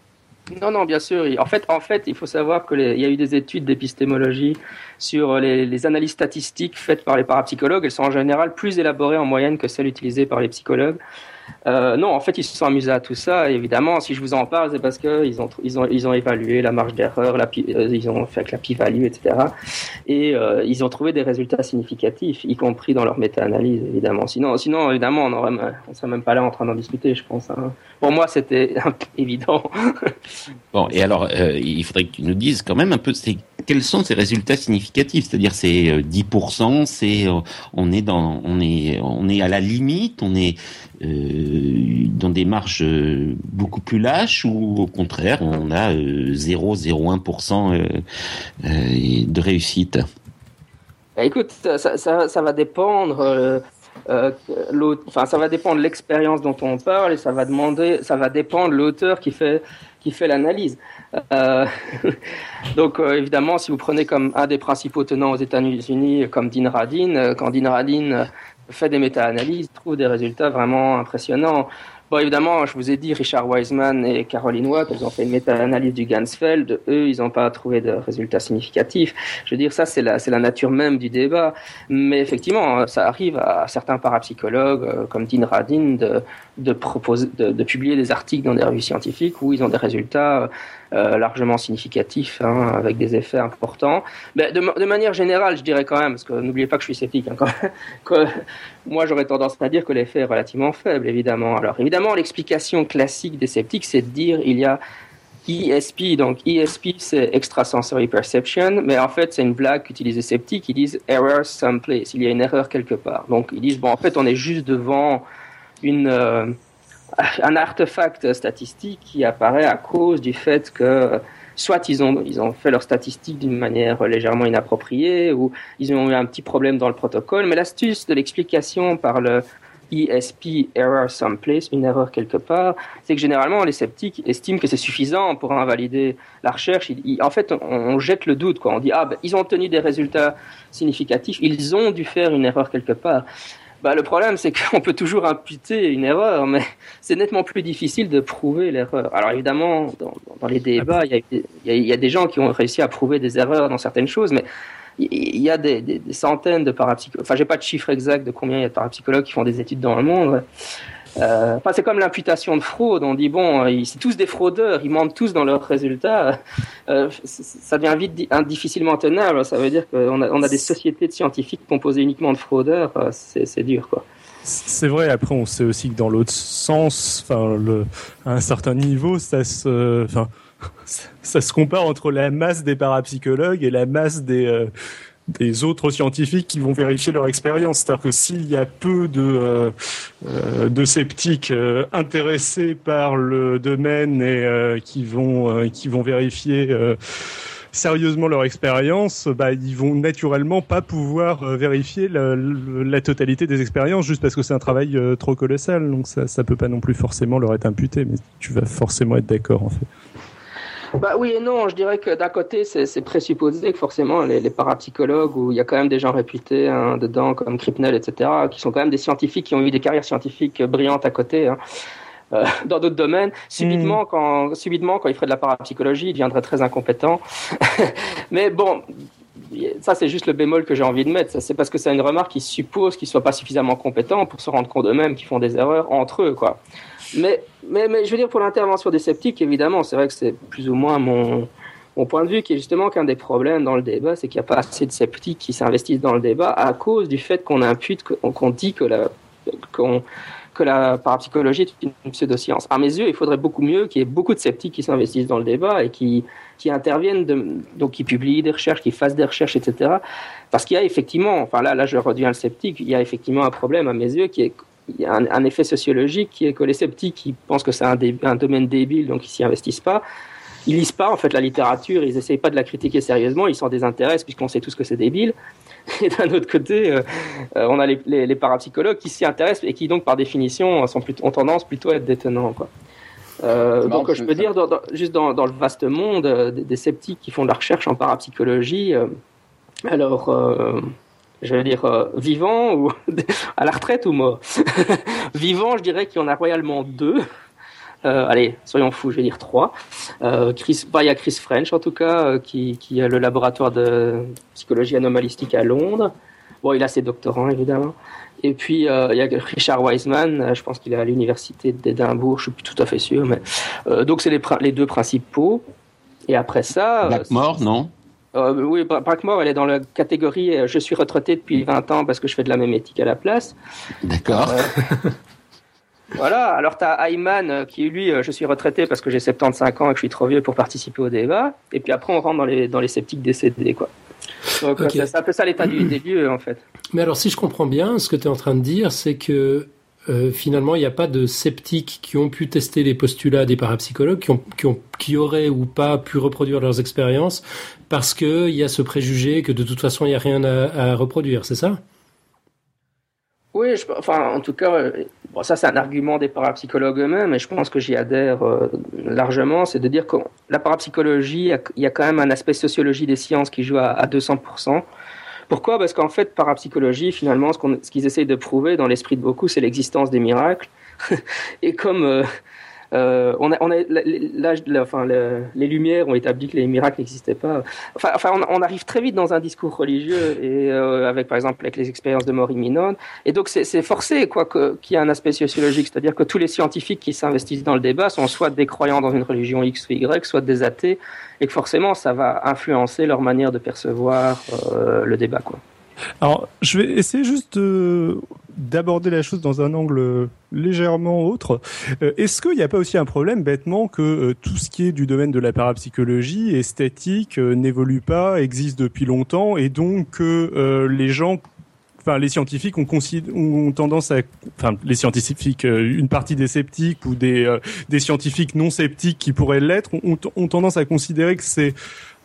Non, non, bien sûr. En fait, en fait, il faut savoir que les- il y a eu des études d'épistémologie sur les analyses statistiques faites par les parapsychologues. Elles sont en général plus élaborées en moyenne que celles utilisées par les psychologues. Euh, non, en fait, ils se sont amusés à tout ça. Évidemment, si je vous en parle, c'est parce que ils ont, ils ont, ils ont évalué la marge d'erreur, euh, ils ont fait avec la p-value, etc. Et euh, ils ont trouvé des résultats significatifs, y compris dans leur méta-analyse, évidemment. Sinon, sinon, évidemment, on on serait même pas là en train d'en discuter, je pense. hein. Pour moi, c'était évident. Bon, et alors, il faudrait que tu nous dises quand même un peu c'est, quels sont ces résultats significatifs? C'est-à-dire, c'est euh, 10%, c'est, euh, on est dans, on est, on est à la limite, on est euh, dans des marges euh, beaucoup plus lâches ou au contraire, on a euh, 0,01% euh, euh, de réussite? Bah, écoute, ça, va dépendre. euh, euh, enfin, ça va dépendre l'expérience dont on parle et ça va demander, ça va dépendre l'auteur qui fait qui fait l'analyse. Euh, donc euh, évidemment, si vous prenez comme un des principaux tenants aux États-Unis, comme Dean Radin, euh, quand Dean Radin fait des méta-analyses, trouve des résultats vraiment impressionnants. Bon, évidemment, je vous ai dit, Richard Wiseman et Caroline Watt, ils ont fait une méta-analyse du Gansfeld. Eux, ils n'ont pas trouvé de résultats significatifs. Je veux dire, ça, c'est la, c'est la nature même du débat. Mais effectivement, ça arrive à certains parapsychologues, euh, comme Dean Radin, de, de, proposer, de, de publier des articles dans des revues scientifiques où ils ont des résultats euh, largement significatifs, hein, avec des effets importants. Mais de, de manière générale, je dirais quand même, parce que n'oubliez pas que je suis sceptique, hein, que moi j'aurais tendance à dire que l'effet est relativement faible, évidemment. Alors évidemment, l'explication classique des sceptiques, c'est de dire il y a ESP, donc ESP c'est extrasensory perception, mais en fait c'est une blague qu'utilisent les sceptiques, ils disent error someplace, il y a une erreur quelque part. Donc ils disent bon en fait on est juste devant une euh, un artefact statistique qui apparaît à cause du fait que soit ils ont ils ont fait leurs statistiques d'une manière légèrement inappropriée ou ils ont eu un petit problème dans le protocole, mais l'astuce de l'explication par le ESP error someplace, une erreur quelque part, c'est que généralement les sceptiques estiment que c'est suffisant pour invalider la recherche. En fait, on, on jette le doute, quoi. On dit ah ben, ils ont obtenu des résultats significatifs, ils ont dû faire une erreur quelque part. Bah, le problème, c'est qu'on peut toujours imputer une erreur, mais c'est nettement plus difficile de prouver l'erreur. Alors évidemment, dans, dans les débats, il y, a, il y a- il y a des gens qui ont réussi à prouver des erreurs dans certaines choses, mais il il y a des, des- des centaines de parapsychologues. Enfin, j'ai pas de chiffre exact de combien il y a de parapsychologues qui font des études dans le monde. ouais. Euh, c'est comme l'imputation de fraude. On dit bon, c'est tous des fraudeurs, ils mentent tous dans leurs résultats. Euh, ça devient vite hein, difficilement tenable. Ça veut dire qu'on a, des sociétés de scientifiques composées uniquement de fraudeurs. Euh, C'est dur, quoi. C'est vrai, après on sait aussi que dans l'autre sens, enfin, à un certain niveau, ça se, compare entre la masse des parapsychologues et la masse des, des autres scientifiques qui vont vérifier leur expérience. C'est-à-dire que s'il y a peu de, euh, euh, de sceptiques euh, intéressés par le domaine et euh, qui vont, euh, qui vont vérifier sérieusement leur expérience, bah, ils vont naturellement pas pouvoir vérifier la, la- totalité des expériences juste parce que c'est un travail trop colossal. Donc ça, ça peut pas non plus forcément leur être imputé, mais tu vas forcément être d'accord en fait. Bah oui et non, je dirais que d'un côté, c'est présupposé que forcément les, les parapsychologues, où il y a quand même des gens réputés hein, dedans, comme Kripnell, etc., qui sont quand même des scientifiques qui ont eu des carrières scientifiques brillantes à côté, hein, euh, dans d'autres domaines. Subitement, quand, subitement, quand il ferait de la parapsychologie, il deviendrait très incompétent. Mais bon, ça c'est juste le bémol que j'ai envie de mettre. C'est parce que c'est une remarque qui suppose qu'ils soient pas suffisamment compétents pour se rendre compte eux-mêmes qu'ils font des erreurs entre eux, quoi. Mais, mais, mais je veux dire pour l'intervention des sceptiques, évidemment, c'est vrai que c'est plus ou moins mon, mon point de vue qui est justement qu'un des problèmes dans le débat, c'est qu'il n'y a pas assez de sceptiques qui s'investissent dans le débat à cause du fait qu'on impute, qu'on dit que la, que la parapsychologie est une pseudoscience. À mes yeux, il faudrait beaucoup mieux qu'il y ait beaucoup de sceptiques qui s'investissent dans le débat et qui, qui interviennent, donc qui publient des recherches, qui fassent des recherches, etc. Parce qu'il y a effectivement, enfin là, là je redeviens le sceptique, il y a effectivement un problème à mes yeux qui est il y a un, un effet sociologique qui est que les sceptiques qui pensent que c'est un, dé- un domaine débile, donc ils s'y investissent pas, ils lisent pas en fait la littérature, ils essayent pas de la critiquer sérieusement, ils s'en désintéressent puisqu'on sait tous que c'est débile. Et d'un autre côté, euh, euh, on a les, les, les parapsychologues qui s'y intéressent et qui donc par définition sont plutôt, ont tendance plutôt à être détenants. Quoi. Euh, donc je peux dire dans- dans- juste dans, dans le vaste monde euh, des, des sceptiques qui font de la recherche en parapsychologie, alors je vais dire euh, vivant ou à la retraite ou mort. vivant, je dirais qu'il y en a royalement deux. Euh, allez, soyons fous, je vais dire trois. Euh, Chris, bah, il y a Chris French en tout cas, euh, qui, qui a le laboratoire de psychologie anomalistique à Londres. Bon, il a ses doctorants évidemment. Et puis euh, il y a Richard Wiseman, euh, je pense qu'il est à l'université d'Édimbourg, je suis plus tout à fait sûr, mais donc c'est les, les deux principaux. Et après ça, Blackmore, non? Euh, oui, Bra- Brackmore, elle est dans la catégorie euh, je suis retraité depuis 20 ans parce que je fais de la mémétique à la place. D'accord. Voilà, alors tu as Ayman euh, qui lui, euh, je suis retraité parce que j'ai 75 ans et que je suis trop vieux pour participer au débat. Et puis après, on rentre dans les, dans les sceptiques décédés. Quoi. Donc euh, Ok. c'est c'est un peu ça l'état du- des lieux en fait. Mais alors, si je comprends bien, ce que tu es en train de dire, c'est que euh, finalement, il n'y a pas de sceptiques qui ont pu tester les postulats des parapsychologues, qui, ont, qui, ont, qui auraient ou pas pu reproduire leurs expériences, parce qu'il y a ce préjugé que de toute façon, il n'y a rien à, reproduire, c'est ça? Oui, enfin, en tout cas, euh, bon, ça c'est un argument des parapsychologues eux-mêmes, et je pense que j'y adhère euh, largement, c'est de dire que la parapsychologie, il y a- il y a quand même un aspect sociologie des sciences qui joue à, à 200%. Pourquoi? Parce qu'en fait, parapsychologie, finalement, ce qu'ils essayent de prouver dans l'esprit de beaucoup, c'est l'existence des miracles. et comme euh, euh, on a, on a, enfin, le- les Lumières ont établi que les miracles n'existaient pas. Enfin, enfin on, arrive très vite dans un discours religieux et euh, avec, par exemple, avec les expériences de mort imminente. Et donc, c'est forcé quoi qu'il y ait un aspect sociologique, c'est-à-dire que tous les scientifiques qui s'investissent dans le débat sont soit des croyants dans une religion X ou Y, soit des athées, et que forcément, ça va influencer leur manière de percevoir euh, le débat. Quoi. Alors, je vais essayer juste de- d'aborder la chose dans un angle légèrement autre. Euh, Est-ce qu'il n'y a pas aussi un problème bêtement que euh, tout ce qui est du domaine de la parapsychologie, esthétique, euh, n'évolue pas, existe depuis longtemps, et donc que euh, les gens Enfin, les scientifiques ont, ont tendance à, enfin, les scientifiques, euh, une partie des sceptiques ou des, euh, des scientifiques non sceptiques qui pourraient l'être, ont, ont tendance à considérer que c'est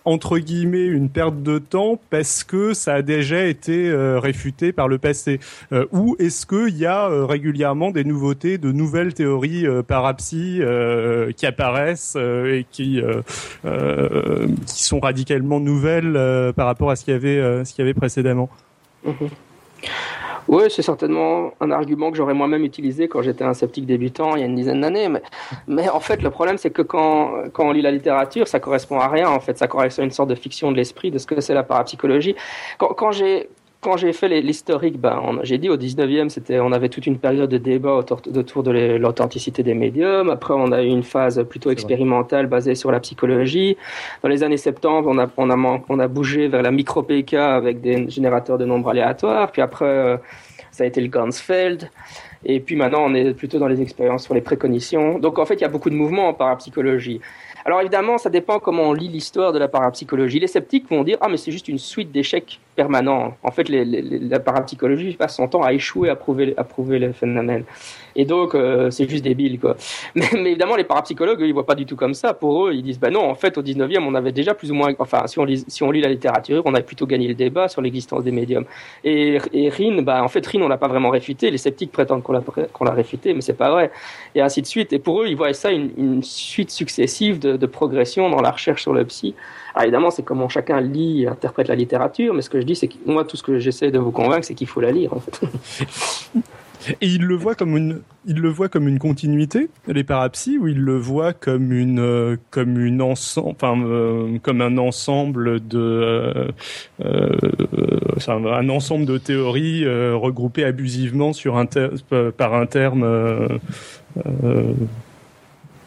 entre guillemets une perte de temps parce que ça a déjà été euh, réfuté par le passé. Euh, ou est-ce qu'il y a euh, régulièrement des nouveautés de nouvelles théories parapsy qui apparaissent et qui sont radicalement nouvelles par rapport à ce qu'il y avait ce qu'il y avait précédemment? Oui, c'est certainement un argument que j'aurais moi-même utilisé quand j'étais un sceptique débutant il y a une dizaine d'années. Mais, en fait, le problème, c'est que quand, on lit la littérature, ça correspond à rien. En fait, ça correspond à une sorte de fiction de l'esprit de ce que c'est la parapsychologie. Quand j'ai quand j'ai fait l'historique, ben, j'ai dit au 19e, c'était, on avait toute une période de débat autour, autour de l'authenticité des médiums. Après, on a eu une phase plutôt expérimentale basée sur la psychologie. Dans les années 70, on a, on a, man- on a bougé vers la micro-PK avec des générateurs de nombres aléatoires. Puis après, euh, ça a été le Gansfeld. Et puis maintenant, on est plutôt dans les expériences sur les précognitions. Donc en fait, il y a beaucoup de mouvements en parapsychologie. Alors évidemment, ça dépend comment on lit l'histoire de la parapsychologie. Les sceptiques vont dire ah mais c'est juste une suite d'échecs permanents. En fait, la parapsychologie passe son temps à échouer à prouver, à prouver le phénomène. Et donc euh, c'est juste débile quoi. Mais, évidemment, les parapsychologues eux, ils voient pas du tout comme ça. Pour eux, ils disent bah non, en fait au 19e, on avait déjà plus ou moins, enfin si on lit, si on lit la littérature, on a plutôt gagné le débat sur l'existence des médiums. Et, et Rin, bah en fait Rin, on l'a pas vraiment réfuté. Les sceptiques prétendent qu'on l'a qu'on réfuté, mais c'est pas vrai. Et ainsi de suite. Et pour eux, ils voient ça une, une suite successive de, de progression dans la recherche sur le psy. Alors évidemment, c'est comment chacun lit et interprète la littérature, mais ce que je dis, c'est que moi, tout ce que j'essaie de vous convaincre, c'est qu'il faut la lire, en fait. et ils le voient comme une il le voit comme une continuité, les parapsies, ou il le voit comme une euh, comme une ensemble, euh, comme un ensemble de euh, un ensemble de théories regroupées abusivement sur un par un terme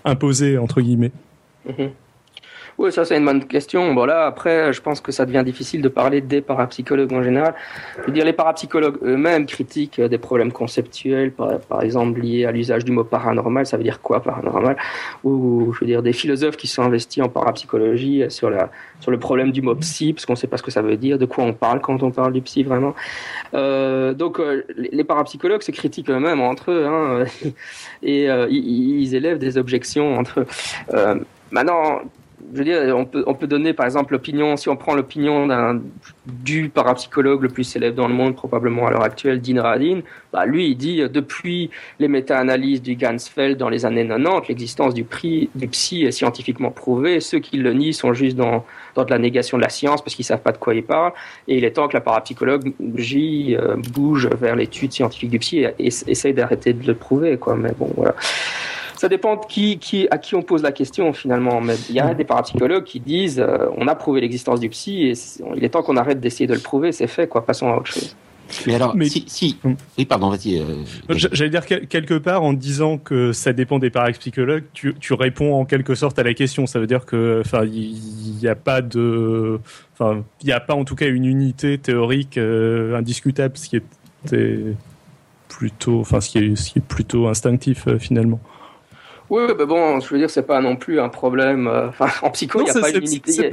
imposé entre guillemets. Mhm. Oui, ça c'est une bonne question. Bon là, après, je pense que ça devient difficile de parler des parapsychologues en général. Je veux dire, les parapsychologues eux-mêmes critiquent euh, des problèmes conceptuels, par, exemple liés à l'usage du mot paranormal. Ça veut dire quoi paranormal? Ou je veux dire des philosophes qui sont investis en parapsychologie euh, sur le problème du mot psy, parce qu'on ne sait pas ce que ça veut dire, de quoi on parle quand on parle du psy vraiment? Euh, donc les parapsychologues se critiquent eux-mêmes entre eux, hein, et ils, ils élèvent des objections entre eux. Maintenant, je veux dire, on peut, on peut donner par exemple l'opinion, si on prend l'opinion d'un du parapsychologue le plus célèbre dans le monde, probablement à l'heure actuelle, Dean Radin, bah, lui il dit depuis les méta-analyses du Gansfeld dans les années 90, l'existence du, prix, du psy est scientifiquement prouvée. Ceux qui le nient sont juste dans, dans de la négation de la science parce qu'ils savent pas de quoi ils parlent. Et il est temps que la parapsychologie euh, bouge vers l'étude scientifique du psy et, et essaye d'arrêter de le prouver. Quoi. Mais bon, voilà. Ça dépend de qui, qui, à qui on pose la question finalement. Mais il y a des parapsychologues qui disent euh, on a prouvé l'existence du psy et il est temps qu'on arrête d'essayer de le prouver, c'est fait, quoi. Passons à autre chose. Mais alors, Mais- si, si, Mm. oui, pardon, vas-y. euh, J- J'allais dire quel- quelque part en disant que ça dépend des parapsychologues, tu, tu réponds en quelque sorte à la question. Ça veut dire que, enfin, il n'y a pas de, enfin, il n'y a pas en tout cas une unité théorique euh, indiscutable, ce qui était plutôt, enfin, ce qui est, ce qui est plutôt instinctif euh, finalement. Oui, mais bon, je veux dire, c'est pas non plus un problème. euh, Enfin, en psycho, il n'y a pas une unité.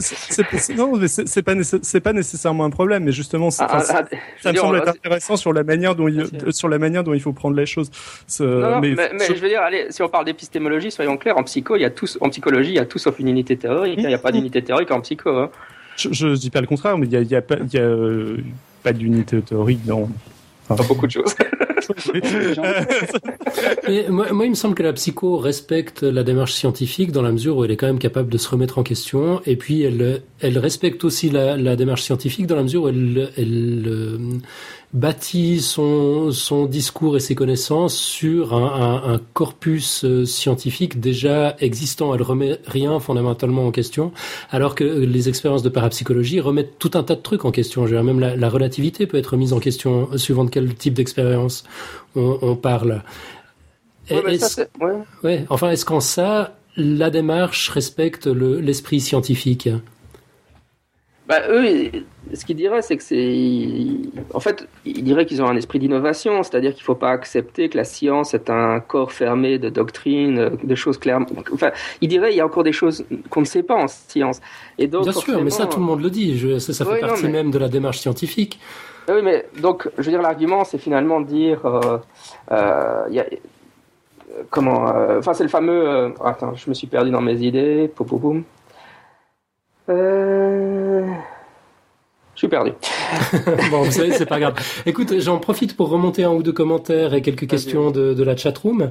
non, mais c'est pas, pas nécessairement un problème, mais justement, Ah, ah, ah, ça me dire, semble on- être intéressant sur la manière dont il, Bien sûr. sur la manière dont il faut prendre les choses. Non, non, mais, je veux dire, allez, si on parle d'épistémologie, soyons clairs, en psycho, il y a tous, en psychologie, il y a tout sauf une unité théorique. hein, Il n'y a pas d'unité théorique en psycho. Hein. Je, je dis pas le contraire, mais il y a, il y a pas, il y a euh, pas d'unité théorique dans. Pas beaucoup de choses. Moi, il me semble que la psycho respecte la démarche scientifique dans la mesure où elle est quand même capable de se remettre en question. Et puis, elle, respecte aussi la, démarche scientifique dans la mesure où elle, elle euh, bâtit son, son discours et ses connaissances sur un, un, un corpus euh, scientifique déjà existant. Elle remet rien fondamentalement en question, alors que les expériences de parapsychologie remettent tout un tas de trucs en question. Je veux dire, même la, la relativité peut être mise en question euh, suivant de quel type d'expérience on, on parle. Ouais, ça, enfin, est-ce qu'en ça, la démarche respecte le- l'esprit scientifique? Bah, eux, ce qu'ils diraient, c'est que c'est. En fait, ils diraient qu'ils ont un esprit d'innovation, c'est-à-dire qu'il ne faut pas accepter que la science est un corps fermé de doctrines, de choses clairement. Enfin, ils diraient qu'il y a encore des choses qu'on ne sait pas en science. Et donc, Bien sûr, mais ça, tout le monde le dit. Je, ça, ça fait non, partie mais- même de la démarche scientifique. Ah Oui, mais donc, je veux dire, l'argument, c'est finalement de dire. euh, euh, il y a- comment. euh, Enfin, c'est le fameux. attends, je me suis perdu dans mes idées. Poum, poum, poum. Euh, Je suis perdu. bon, vous savez, c'est pas grave. Écoute, j'en profite pour remonter un ou deux commentaires et quelques questions de, de la chatroom.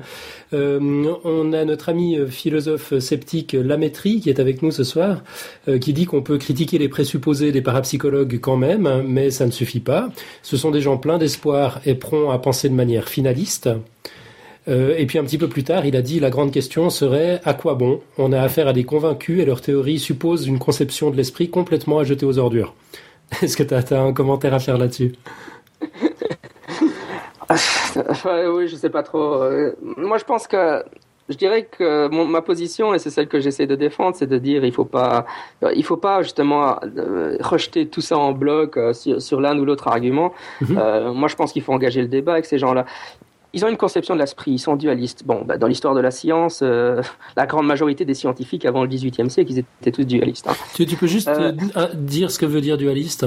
Euh, on a notre ami euh, philosophe sceptique Lamétrie qui est avec nous ce soir, euh, qui dit qu'on peut critiquer les présupposés des parapsychologues quand même, mais ça ne suffit pas. Ce sont des gens pleins d'espoir et prompts à penser de manière finaliste. Euh, et puis un petit peu plus tard, il a dit la grande question serait à quoi bon? On a affaire à des convaincus et leur théorie suppose une conception de l'esprit complètement à jeter aux ordures. Est-ce que tu as, un commentaire à faire là-dessus? Oui, je sais pas trop. Euh, Moi, je pense que je dirais que mon, ma position, et c'est celle que j'essaie de défendre, c'est de dire il faut pas, euh, il faut pas justement euh, rejeter tout ça en bloc euh, sur, sur l'un ou l'autre argument. Mhm. Euh, moi, je pense qu'il faut engager le débat avec ces gens-là. Ils ont une conception de l'esprit, ils sont dualistes. Bon, bah, dans l'histoire de la science, euh, la grande majorité des scientifiques avant le XVIIIe siècle, ils étaient tous dualistes. hein. tu, tu peux juste Euh. euh, dire ce que veut dire dualiste?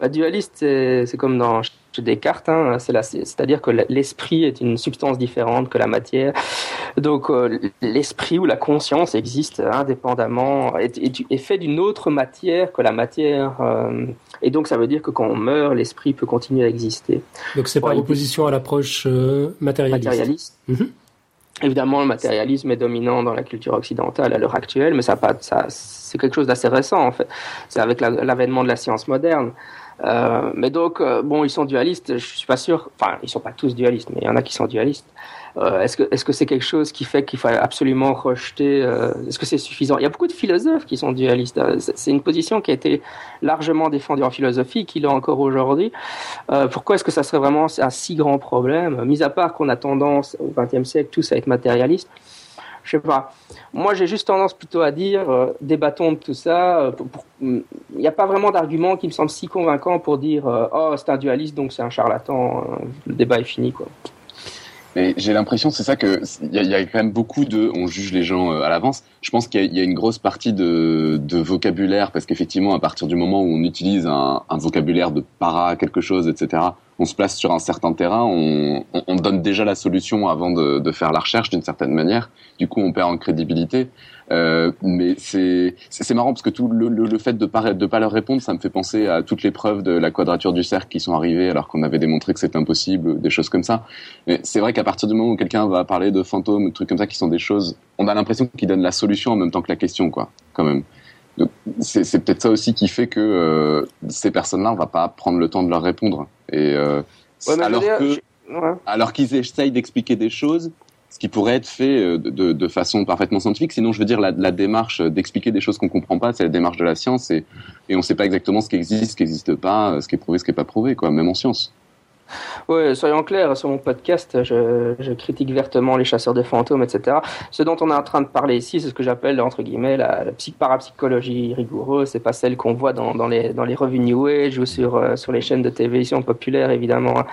Bah, dualiste, c'est comme dans Descartes, hein, c'est-à-dire que l'esprit est une substance différente que la matière. Donc euh, l'esprit ou la conscience existe indépendamment, est, est, est fait d'une autre matière que la matière. Et donc ça veut dire que quand on meurt, l'esprit peut continuer à exister. Donc c'est par opposition à l'approche euh, matérialiste. Matérialiste. Mhm. Évidemment, le matérialisme est dominant dans la culture occidentale à l'heure actuelle, mais ça, c'est quelque chose d'assez récent en fait. C'est avec la- l'avènement de la science moderne. Euh, mais donc, euh, bon, ils sont dualistes, je suis pas sûr, enfin, ils sont pas tous dualistes, mais il y en a qui sont dualistes. Euh, est-ce que c'est quelque chose qui fait qu'il faut absolument rejeter euh, Est-ce que c'est suffisant? Il y a beaucoup de philosophes qui sont dualistes. Euh, C'est une position qui a été largement défendue en philosophie, qui l'est encore aujourd'hui. Pourquoi est-ce que ça serait vraiment un si grand problème? Mis à part qu'on a tendance au XXe siècle tous à être matérialistes. Je sais pas. Moi, j'ai juste tendance plutôt à dire, euh, débattons de tout ça. Il n'y a pas vraiment d'argument qui me semble si convaincant pour dire, oh, c'est un dualiste, donc c'est un charlatan. le débat est fini, quoi. Mais j'ai l'impression, c'est ça que il y, y a quand même beaucoup de, on juge les gens euh, à l'avance. Je pense qu'il y, y a une grosse partie de, de vocabulaire parce qu'effectivement, à partir du moment où on utilise un, un vocabulaire de para quelque chose, etc., on se place sur un certain terrain, on, on, on donne déjà la solution avant de, de faire la recherche d'une certaine manière. Du coup, on perd en crédibilité. Euh, mais c'est c'est marrant parce que tout le, le, le fait de pas de pas leur répondre, ça me fait penser à toutes les preuves de la quadrature du cercle qui sont arrivées alors qu'on avait démontré que c'était impossible, des choses comme ça. Mais c'est vrai qu'à partir du moment où quelqu'un va parler de fantômes, de trucs comme ça qui sont des choses, on a l'impression qu'il donne la solution en même temps que la question, quoi, quand même. C'est peut-être ça aussi qui fait que euh, ces personnes-là, on va pas prendre le temps de leur répondre. Et euh, Ouais, alors ouais. qu'ils essayent d'expliquer des choses, ce qui pourrait être fait euh, de, de, de façon parfaitement scientifique. Sinon, je veux dire, la, la démarche d'expliquer des choses qu'on comprend pas, c'est la démarche de la science, et, et on sait pas exactement ce qui existe, ce qui n'existe pas, ce qui est prouvé, ce qui est pas prouvé, quoi, même en science. Ouais, soyons clairs, sur mon podcast, je, critique vertement les chasseurs de fantômes, etc. Ce dont on est en train de parler ici, c'est ce que j'appelle, entre guillemets, la, la rigoureuse. C'est pas celle qu'on voit dans, les, revues New Age ou euh, sur les chaînes de télévision populaires, évidemment.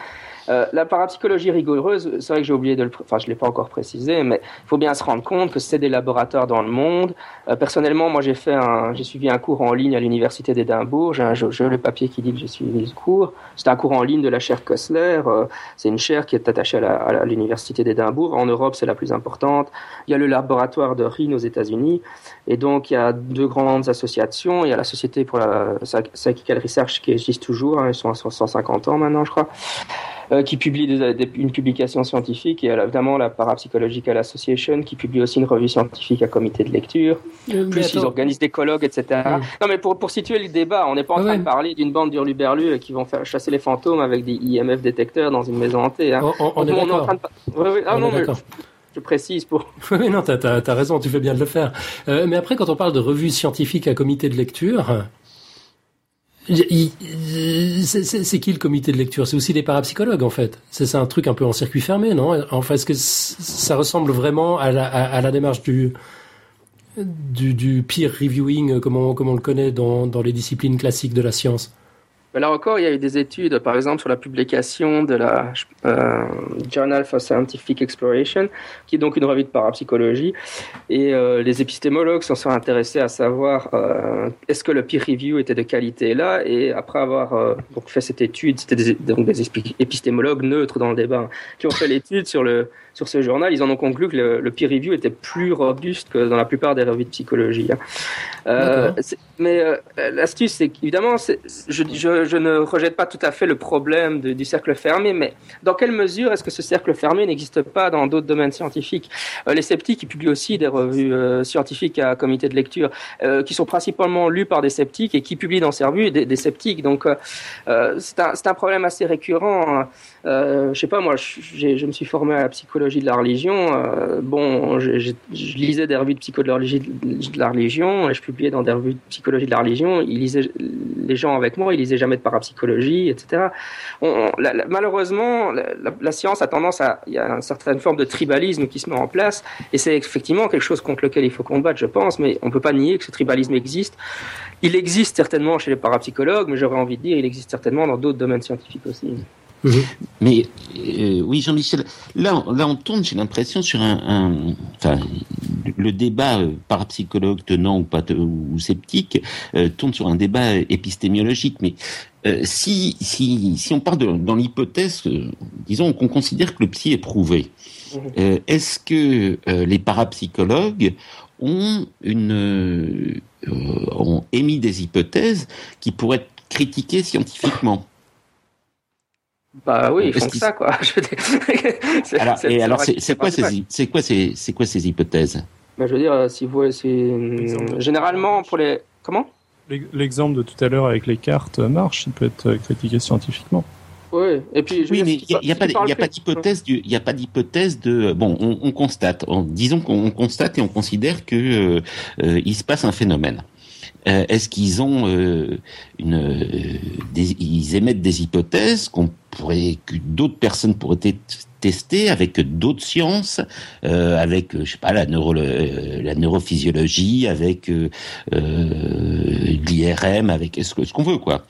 Euh, la parapsychologie rigoureuse, c'est vrai que j'ai oublié de le, enfin je l'ai pas encore précisé, mais il faut bien se rendre compte que c'est des laboratoires dans le monde. Euh, personnellement, moi j'ai fait un, j'ai suivi un cours en ligne à l'université d'Édimbourg. J'ai un j'ai- le papier qui dit que j'ai suivi ce cours. C'était un cours en ligne de la chaire Kessler. Euh, c'est une chaire qui est attachée à la- à l'université d'Édimbourg. En Europe, c'est la plus importante. Il y a le laboratoire de Rhine aux États-Unis, et donc il y a deux grandes associations. Il y a la société pour la Psychical Research qui existe toujours. hein, ils sont à 150 ans maintenant, je crois euh, qui publie des- des- une publication scientifique et évidemment la Parapsychological Association qui publie aussi une revue scientifique à comité de lecture. Mais Plus ils organisent des colloques, etc. Non mais pour, pour situer le débat, on n'est pas en Ouais, train de parler d'une bande d'hurluberlus euh, qui vont faire chasser les fantômes avec des IMF détecteurs dans une maison hantée. Hein. On, on- on est Donc, en d'accord. train de... Ouais, ah On non, mais je précise pour... Oui, non, t'as, t'as raison, tu fais bien de le faire. Euh, mais après, quand on parle de revues scientifiques à comité de lecture, c'est, qui le comité de lecture? C'est aussi des parapsychologues, en fait. C'est, un truc un peu en circuit fermé, non? Enfin, est-ce que ça ressemble vraiment à la, démarche du, peer reviewing, euh, comme on, le connaît dans les disciplines classiques de la science? Mais là encore, il y a eu des études, par exemple, sur la publication de la euh, Journal for Scientific Exploration, qui est donc une revue de parapsychologie. Et euh, les épistémologues s'en sont intéressés à savoir euh, est-ce que le peer review était de qualité là? Et après avoir donc fait cette étude, c'était des, donc des épi- épistémologues neutres dans le débat qui ont fait l'étude sur le sur ce journal. Ils en ont conclu que le, le peer review était plus robuste que dans la plupart des revues de psychologie. hein. Euh, mais euh, l'astuce, c'est qu'évidemment, je, je, je ne rejette pas tout à fait le problème de- du cercle fermé, mais dans quelle mesure est-ce que ce cercle fermé n'existe pas dans d'autres domaines scientifiques? Euh, Les sceptiques, ils publient aussi des revues scientifiques à comité de lecture, qui sont principalement lues par des sceptiques et qui publient dans ces revues des, des sceptiques. Donc, c'est un, un problème assez récurrent. hein. Je sais pas, moi, je me suis formé à la psychologie de la religion. Euh, bon, je, lisais des revues de psychologie de la religion et je publiais dans des revues de psychologie de la religion. Ils lisaient, les gens avec moi, ils lisaient jamais de parapsychologie, etc. Malheureusement, la, la- science a tendance à, il y a une certaine forme de tribalisme qui se met en place et c'est effectivement quelque chose contre lequel il faut combattre, je pense, mais on peut pas nier que ce tribalisme existe. Il existe certainement chez les parapsychologues, mais j'aurais envie de dire, il existe certainement dans d'autres domaines scientifiques aussi. Mais euh, oui, Jean-Michel, là, on- là, on tourne, j'ai l'impression, sur un, un- enfin, le débat euh, parapsychologue tenant ou pas ou sceptique euh, tourne sur un débat épistémiologique. Mais euh, si, si, si on part de, dans l'hypothèse, euh, disons qu'on considère que le psy est prouvé, Mhm. euh, est-ce que euh, les parapsychologues ont une ont émis des hypothèses qui pourraient être critiquées scientifiquement? Bah oui, ils font que ça, quoi. Alors, c'est- et alors, quoi ces, c'est quoi ces, c'est quoi ces hypothèses? Bah, je veux dire, euh, si vous, si, Exemple. généralement pour les, comment? L'exemple de tout à l'heure avec les cartes marche, il peut être critiqué scientifiquement. Oui, et puis oui, mais il n'y a, pas d'hypothèse, il a pas d'hypothèse de bon, on, constate, disons qu'on constate et on considère que euh, euh, il se passe un phénomène. Euh, est-ce qu'ils ont une, ils émettent des hypothèses qu'on que d'autres personnes pourraient tester avec d'autres sciences, avec je sais pas la neuro, la neurophysiologie, avec l'IRM, avec ce qu'on veut quoi?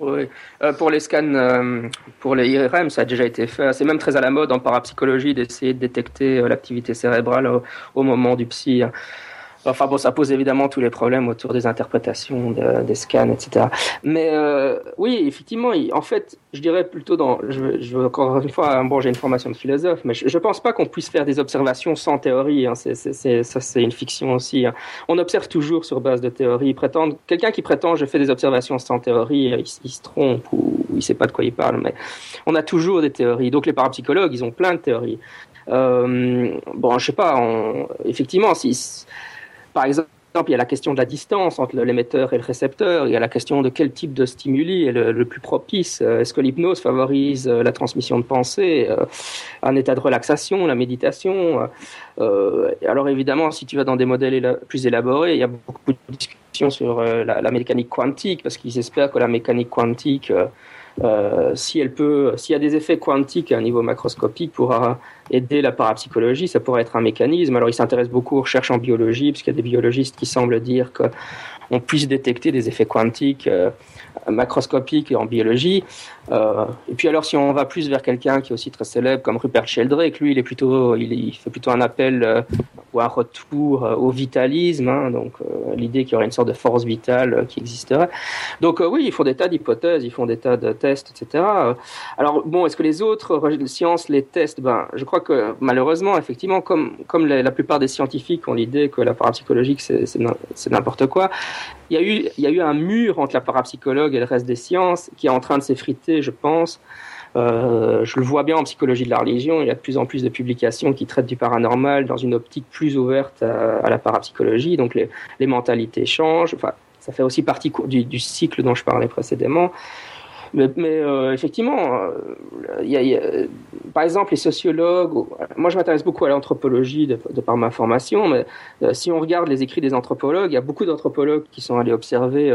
Oui, euh, pour les scans, euh, pour les IRM, ça a déjà été fait. C'est même très à la mode en parapsychologie d'essayer de détecter euh, l'activité cérébrale au, au, moment du psy. Hein. Enfin bon, ça pose évidemment tous les problèmes autour des interprétations des scans, etc. Mais euh, oui, effectivement, en fait, je dirais plutôt dans, je, je encore une fois, bon, j'ai une formation de philosophe, mais je, ne pense pas qu'on puisse faire des observations sans théorie. Hein. C'est, ça, c'est une fiction aussi. Hein. On observe toujours sur base de théorie. Prétendre, quelqu'un qui prétend je fais des observations sans théorie, il, il se trompe ou il sait pas de quoi il parle. Mais on a toujours des théories. Donc les parapsychologues, ils ont plein de théories. Euh, bon, je sais pas. On, effectivement, si par exemple, il y a la question de la distance entre l'émetteur et le récepteur. Il y a la question de quel type de stimuli est le, plus propice. Euh, est-ce que l'hypnose favorise euh, la transmission de pensée, euh, un état de relaxation, la méditation Alors évidemment, si tu vas dans des modèles plus élaborés, il y a beaucoup de discussions sur la, mécanique quantique, parce qu'ils espèrent que la mécanique quantique euh, si elle peut, s'il y a des effets quantiques à un niveau macroscopique, pourra aider la parapsychologie, ça pourrait être un mécanisme. Alors, il s'intéresse beaucoup aux recherches en biologie, puisqu'il y a des biologistes qui semblent dire qu'on puisse détecter des effets quantiques euh, macroscopiques en biologie. Euh, et puis alors, si on va plus vers quelqu'un qui est aussi très célèbre, comme Rupert Sheldrake, lui, il est plutôt, il, fait plutôt un appel euh, ou un retour au vitalisme, hein, donc l'idée qu'il y aurait une sorte de force vitale qui existerait. Donc oui, ils font des tas d'hypothèses, ils font des tas de tests, etc. Alors bon, est-ce que les autres sciences les testent? Ben, je crois que malheureusement, effectivement, comme comme la, plupart des scientifiques ont l'idée que la parapsychologique c'est n'importe quoi, il y a eu il y a eu un mur entre la parapsychologue et le reste des sciences qui est en train de s'effriter je pense. Euh, je le vois bien en psychologie de la religion, il y a de plus en plus de publications qui traitent du paranormal dans une optique plus ouverte à, la parapsychologie, donc les, mentalités changent, enfin, ça fait aussi partie du, cycle dont je parlais précédemment. Mais, euh, effectivement, euh, par exemple, les sociologues, moi je m'intéresse beaucoup à l'anthropologie de, par ma formation, mais si on regarde les écrits des anthropologues, il y a beaucoup d'anthropologues qui sont allés observer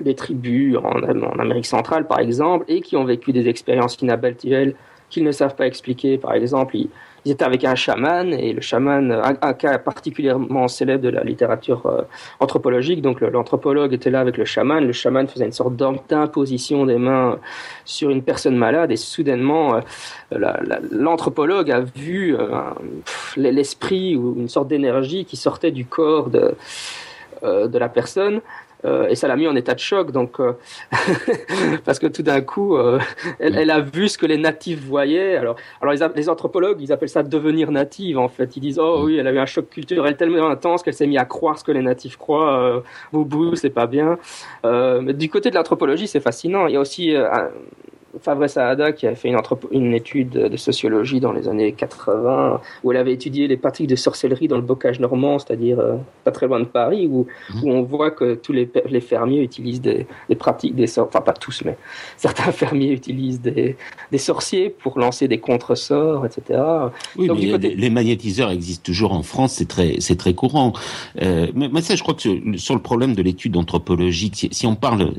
des tribus en, Amérique centrale, par exemple, et qui ont vécu des expériences inhabituelles qu'ils ne savent pas expliquer. Par exemple, étaient avec un chaman, et le chaman, un, cas particulièrement célèbre de la littérature euh, anthropologique, donc l'anthropologue était là avec le chaman, le chaman faisait une sorte d'imposition des mains sur une personne malade, et soudainement, euh, l'anthropologue a vu euh, l'esprit ou une sorte d'énergie qui sortait du corps de la personne euh, et ça l'a mis en état de choc, donc euh, parce que tout d'un coup, euh, elle, a vu ce que les natifs voyaient. Alors, alors les, anthropologues, ils appellent ça devenir native. En fait, ils disent oh oui, elle a eu un choc culturel tellement intense qu'elle s'est mise à croire ce que les natifs croient. boubou, c'est pas bien. mais du côté de l'anthropologie, c'est fascinant. Il y a aussi Fabre Saada qui a fait une, une, étude de sociologie dans les années 80 où elle avait étudié les pratiques de sorcellerie dans le bocage normand, c'est-à-dire euh, pas très loin de Paris, où, mhm. où on voit que tous les, les fermiers utilisent des, des pratiques, des enfin pas tous, mais certains fermiers utilisent des, des sorciers pour lancer des contre-sorts, etc. Oui, mais les, magnétiseurs existent toujours en France, c'est très, c'est très courant. Euh, mais, ça, je crois que sur, le problème de l'étude anthropologique, si, si on parle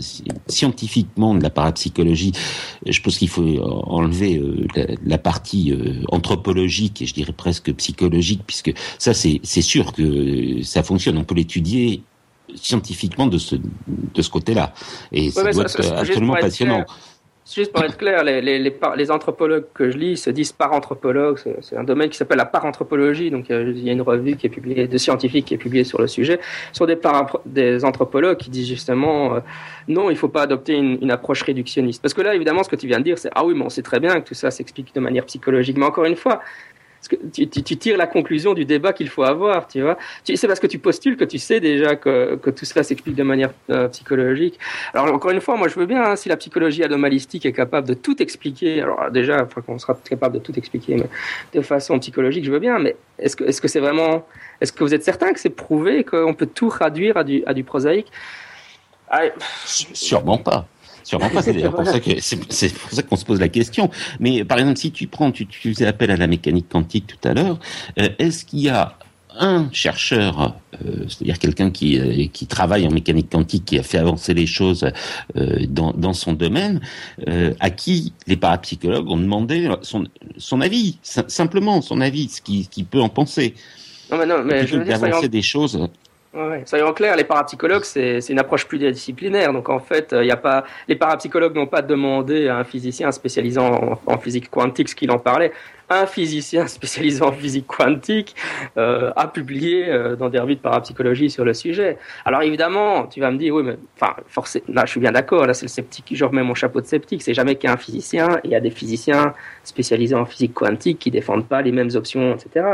scientifiquement de la parapsychologie, je pense qu'il faut enlever euh, la, partie euh, anthropologique et je dirais presque psychologique, puisque ça, c'est sûr que ça fonctionne. On peut l'étudier scientifiquement de ce, de ce côté-là. Et ça doit être absolument passionnant. Juste pour être clair, les, les, les, anthropologues que je lis se disent paranthropologues. C'est un domaine qui s'appelle la paranthropologie. Donc il y a une revue qui est publiée, de scientifiques qui est publiée sur le sujet. Ce sont des, des anthropologues qui disent justement euh, non, il ne faut pas adopter une, une, approche réductionniste. Parce que là, évidemment, ce que tu viens de dire, c'est ah oui, mais on sait très bien que tout ça s'explique de manière psychologique. Mais encore une fois, tu, tu, tires la conclusion du débat qu'il faut avoir, tu vois. C'est parce que tu postules que tu sais déjà que, que tout cela s'explique de manière euh, psychologique. Alors encore une fois, moi je veux bien, hein, si la psychologie anomalistique est capable de tout expliquer, alors déjà, enfin qu'on sera capable de tout expliquer, mais de façon psychologique, je veux bien, mais est-ce que est-ce que c'est vraiment, est-ce que vous êtes certain que c'est prouvé qu'on peut tout traduire à du, à du prosaïque? Ah, Sûrement pas. Sûrement pas. C'est d'ailleurs pour ça que c'est c'est pour ça qu'on se pose la question. Mais par exemple, si tu prends, tu, tu faisais appel à la mécanique quantique tout à l'heure. euh, Est-ce qu'il y a un chercheur, euh, c'est-à-dire quelqu'un qui euh, qui travaille en mécanique quantique, qui a fait avancer les choses euh, dans dans son domaine, à qui les parapsychologues ont demandé son son avis, sim- simplement son avis, ce qu'il peut en penser, non, mais non, mais je veux dire, des choses. Ouais, soyons clairs, les parapsychologues, c'est une approche pluridisciplinaire. Donc en fait, il y a pas, les parapsychologues n'ont pas demandé à un physicien spécialisant en, en physique quantique ce qu'il en parlait. Un physicien spécialisé en physique quantique euh, a publié euh, dans des revues de parapsychologie sur le sujet. Alors évidemment, tu vas me dire, oui, mais enfin, forcément, là, je suis bien d'accord. Là, c'est le sceptique. Je remets mon chapeau de sceptique. C'est jamais qu'un physicien. Il y a des physiciens spécialisés en physique quantique qui défendent pas les mêmes options, etc.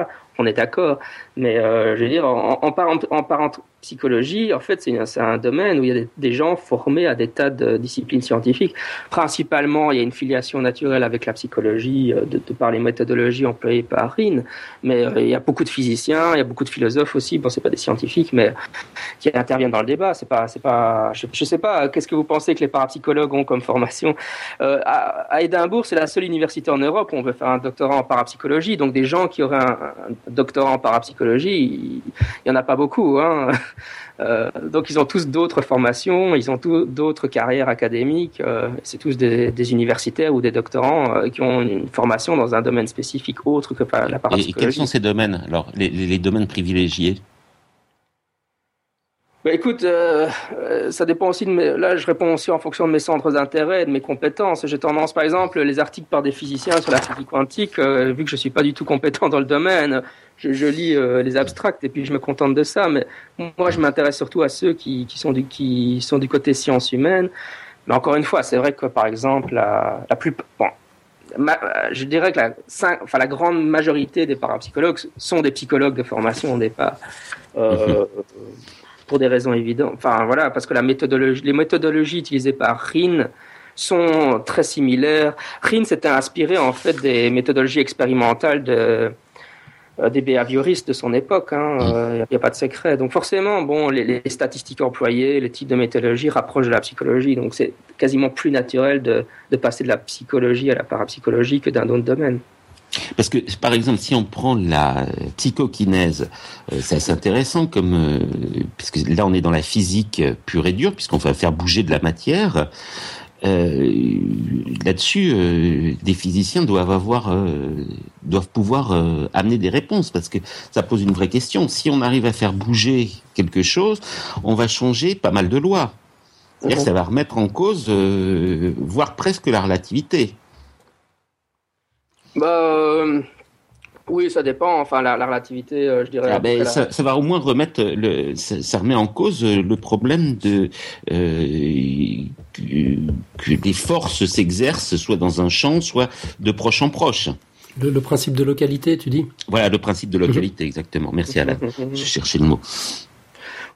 On est d'accord. Mais euh, je veux dire, en, en, en parapsychologie, en fait, c'est un domaine où il y a des, gens formés à des tas de disciplines scientifiques. Principalement, il y a une filiation naturelle avec la psychologie, euh, de, de par les méthodologies employées par Rin. Mais euh, il y a beaucoup de physiciens, il y a beaucoup de philosophes aussi. Bon, c'est pas des scientifiques, mais qui interviennent dans le débat. C'est pas, c'est pas, je, je sais pas. Qu'est-ce que vous pensez que les parapsychologues ont comme formation? Euh, à, à Édimbourg, c'est la seule université en Europe où on veut faire un doctorat en parapsychologie. Donc des gens qui auraient un, doctorat en parapsychologie, il y en a pas beaucoup. Hein. Euh, donc ils ont tous d'autres formations, ils ont tous d'autres carrières académiques. euh, c'est tous des, des universitaires ou des doctorants euh, qui ont une formation dans un domaine spécifique autre que la Et, et parapsychologie. quels sont ces domaines Alors, les domaines privilégiés? Bah, écoute, euh, euh, ça dépend aussi de mes... Là, je réponds aussi en fonction de mes centres d'intérêt, de mes compétences. J'ai tendance, par exemple, les articles par des physiciens sur la physique quantique, euh, vu que je suis pas du tout compétent dans le domaine, je, je lis euh, les abstracts et puis je me contente de ça. Mais moi, je m'intéresse surtout à ceux qui, qui, sont du, qui sont du côté sciences humaines. Mais encore une fois, c'est vrai que, par exemple, la, la plus... Bon, ma- je dirais que la, enfin, la grande majorité des parapsychologues sont des psychologues de formation au départ. Euh, pour des raisons évidentes. Enfin, voilà, parce que la méthodologie, les méthodologies utilisées par Rin sont très similaires. Rin s'était inspiré en fait des méthodologies expérimentales de, euh, des behavioristes de son époque. Il hein, n'y a pas de secret. Donc forcément, bon, les, les, statistiques employées, les types de méthodologie rapprochent de la psychologie. Donc c'est quasiment plus naturel de, de, passer de la psychologie à la parapsychologie que d'un autre domaine. Parce que, par exemple, si on prend la psychokinèse, euh, c'est assez intéressant comme, euh, puisque là on est dans la physique pure et dure, puisqu'on va faire bouger de la matière. Euh, Là-dessus, euh, des physiciens doivent avoir, euh, doivent pouvoir euh, amener des réponses, parce que ça pose une vraie question. Si on arrive à faire bouger quelque chose, on va changer pas mal de lois. Ça va remettre en cause, euh, voire presque la relativité. Bah, euh, oui, ça dépend. Enfin, la, la relativité, euh, je dirais. Ah ben, la... ça, ça, va au moins remettre le, ça, ça, remet en cause le problème de euh, que, que les forces s'exercent soit dans un champ, soit de proche en proche. Le, le, principe de localité, tu dis? Voilà, le principe de localité, exactement. Merci Alain. Je cherchais le mot.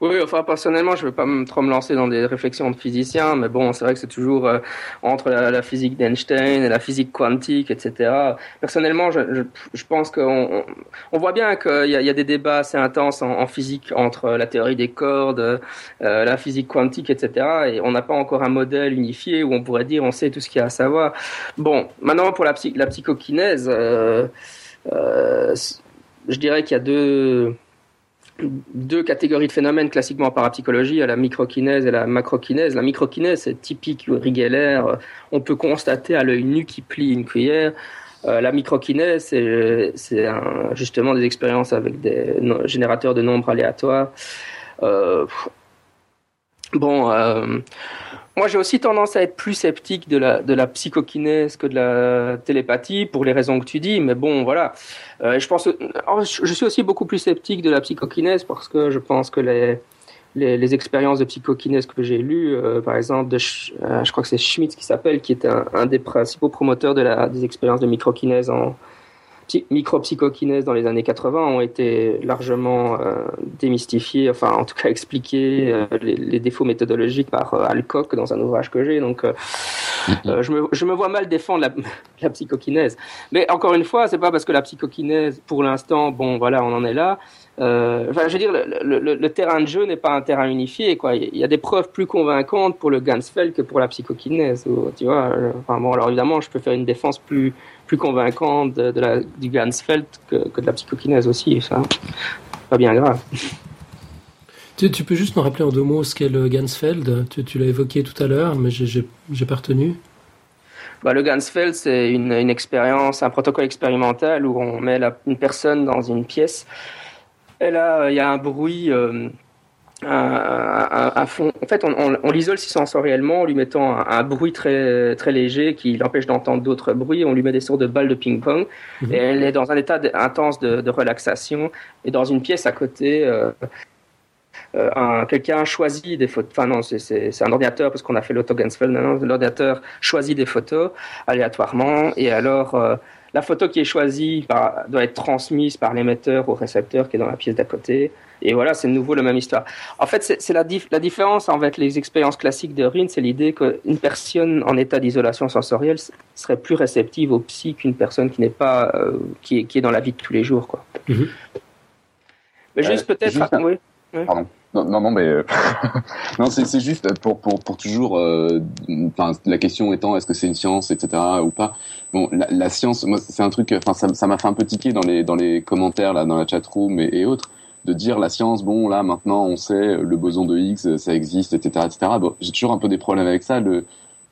Oui, enfin personnellement, je ne vais pas trop me lancer dans des réflexions de physicien, mais bon, c'est vrai que c'est toujours euh, entre la, physique d'Einstein et la physique quantique, etc. Personnellement, je, pense qu'on on voit bien qu'il y, a des débats assez intenses en, physique entre la théorie des cordes, euh, la physique quantique, etc. Et on n'a pas encore un modèle unifié où on pourrait dire on sait tout ce qu'il y a à savoir. Bon, maintenant pour la psychokinèse, euh, je dirais qu'il y a deux deux catégories de phénomènes classiquement en parapsychologie, à la microkinèse et la macrokinèse. La microkinèse, c'est typique Uri On peut constater à l'œil nu qui plie une cuillère. Euh, la microkinèse, c'est justement des expériences avec des générateurs de nombres aléatoires. Euh, bon, euh, moi j'ai aussi tendance à être plus sceptique de la, de la psychokinèse que de la télépathie, pour les raisons que tu dis, mais bon, voilà. Euh, je, pense, je suis aussi beaucoup plus sceptique de la psychokinèse parce que je pense que les, les, expériences de psychokinèse que j'ai lues, euh, par exemple, je crois que c'est Schmitz qui s'appelle, qui est un, un, des principaux promoteurs de la, des expériences de microkinèse en micro-psychokinèse dans les années 80 ont été largement euh, démystifiés, enfin en tout cas expliqués euh, les, les, défauts méthodologiques par euh, Alcock dans un ouvrage que j'ai. Donc je me, je, me, vois mal défendre la, la, psychokinèse. Mais encore une fois, c'est pas parce que la psychokinèse, pour l'instant, bon voilà, on en est là. Euh, enfin, je veux dire, le, le, le terrain de jeu n'est pas un terrain unifié. Quoi. Il y a des preuves plus convaincantes pour le Gansfeld que pour la psychokinèse. tu vois, enfin, bon, alors évidemment, je peux faire une défense plus, plus convaincante de, de la, du Gansfeld que, que, de la psychokinèse aussi. Ça, pas bien grave. Tu, tu, peux juste me rappeler en deux mots ce qu'est le Gansfeld? Tu, tu l'as évoqué tout à l'heure, mais j'ai pas retenu. Bah, le Gansfeld, c'est une, une, expérience, un protocole expérimental où on met la, une personne dans une pièce et là, il y a un bruit, euh, un, un, fond. En fait, on, on, on l'isole sensoriellement en lui mettant un, un, bruit très, très léger qui l'empêche d'entendre d'autres bruits. On lui met des sortes de balles de ping-pong. Mmh. Et elle est dans un état intense de, de, relaxation. Et dans une pièce à côté, euh, euh, quelqu'un choisit des photos. Enfin, non, c'est un ordinateur parce qu'on a fait l'auto-Gansfeld. L'ordinateur choisit des photos aléatoirement. Et alors. Euh, la photo qui est choisie par, doit être transmise par l'émetteur au récepteur qui est dans la pièce d'à côté. Et voilà, c'est de nouveau la même histoire. En fait, c'est la, dif la différence avec les expériences classiques de Rin, c'est l'idée qu'une personne en état d'isolation sensorielle serait plus réceptive au psy qu'une personne qui n'est pas, euh, qui, est, qui, est, dans la vie de tous les jours, quoi. Mm -hmm. Mais juste euh, peut-être, oui. Pardon. Non, non, mais euh, non, c'est juste pour pour pour toujours. Euh, la question étant, est-ce que c'est une science, etc. ou pas? Bon, la, science, moi, c'est un truc. Enfin, ça m'a fait un peu tiquer dans les dans les commentaires là, dans la chat room et, et, autres, de dire la science. Bon, là, maintenant, on sait le boson de Higgs, ça existe, etc., etc. Bon, j'ai toujours un peu des problèmes avec ça. Le,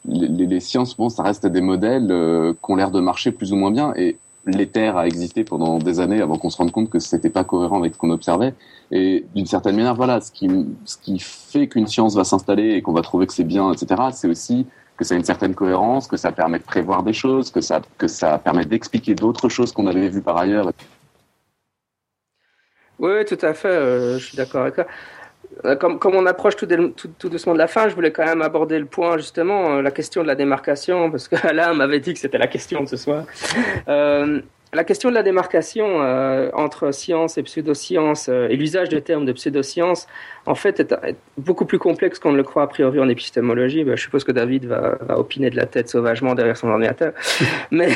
les, les, sciences, bon, ça reste des modèles euh, qui ont l'air de marcher plus ou moins bien et l'éther a existé pendant des années avant qu'on se rende compte que c'était pas cohérent avec ce qu'on observait. Et d'une certaine manière, voilà, ce qui, ce qui fait qu'une science va s'installer et qu'on va trouver que c'est bien, etc., c'est aussi que ça a une certaine cohérence, que ça permet de prévoir des choses, que ça, que ça permet d'expliquer d'autres choses qu'on avait vues par ailleurs. Oui, tout à fait, euh, je suis d'accord avec ça. Comme, comme, on approche tout, doucement de la fin, je voulais quand même aborder le point, justement, la question de la démarcation, parce que Alain m'avait dit que c'était la question de ce soir. Euh, la question de la démarcation euh, entre science et pseudoscience euh, et l'usage du terme de pseudoscience, en fait, est, est, beaucoup plus complexe qu'on ne le croit a priori en épistémologie. Ben, je suppose que David va, va, opiner de la tête sauvagement derrière son ordinateur. mais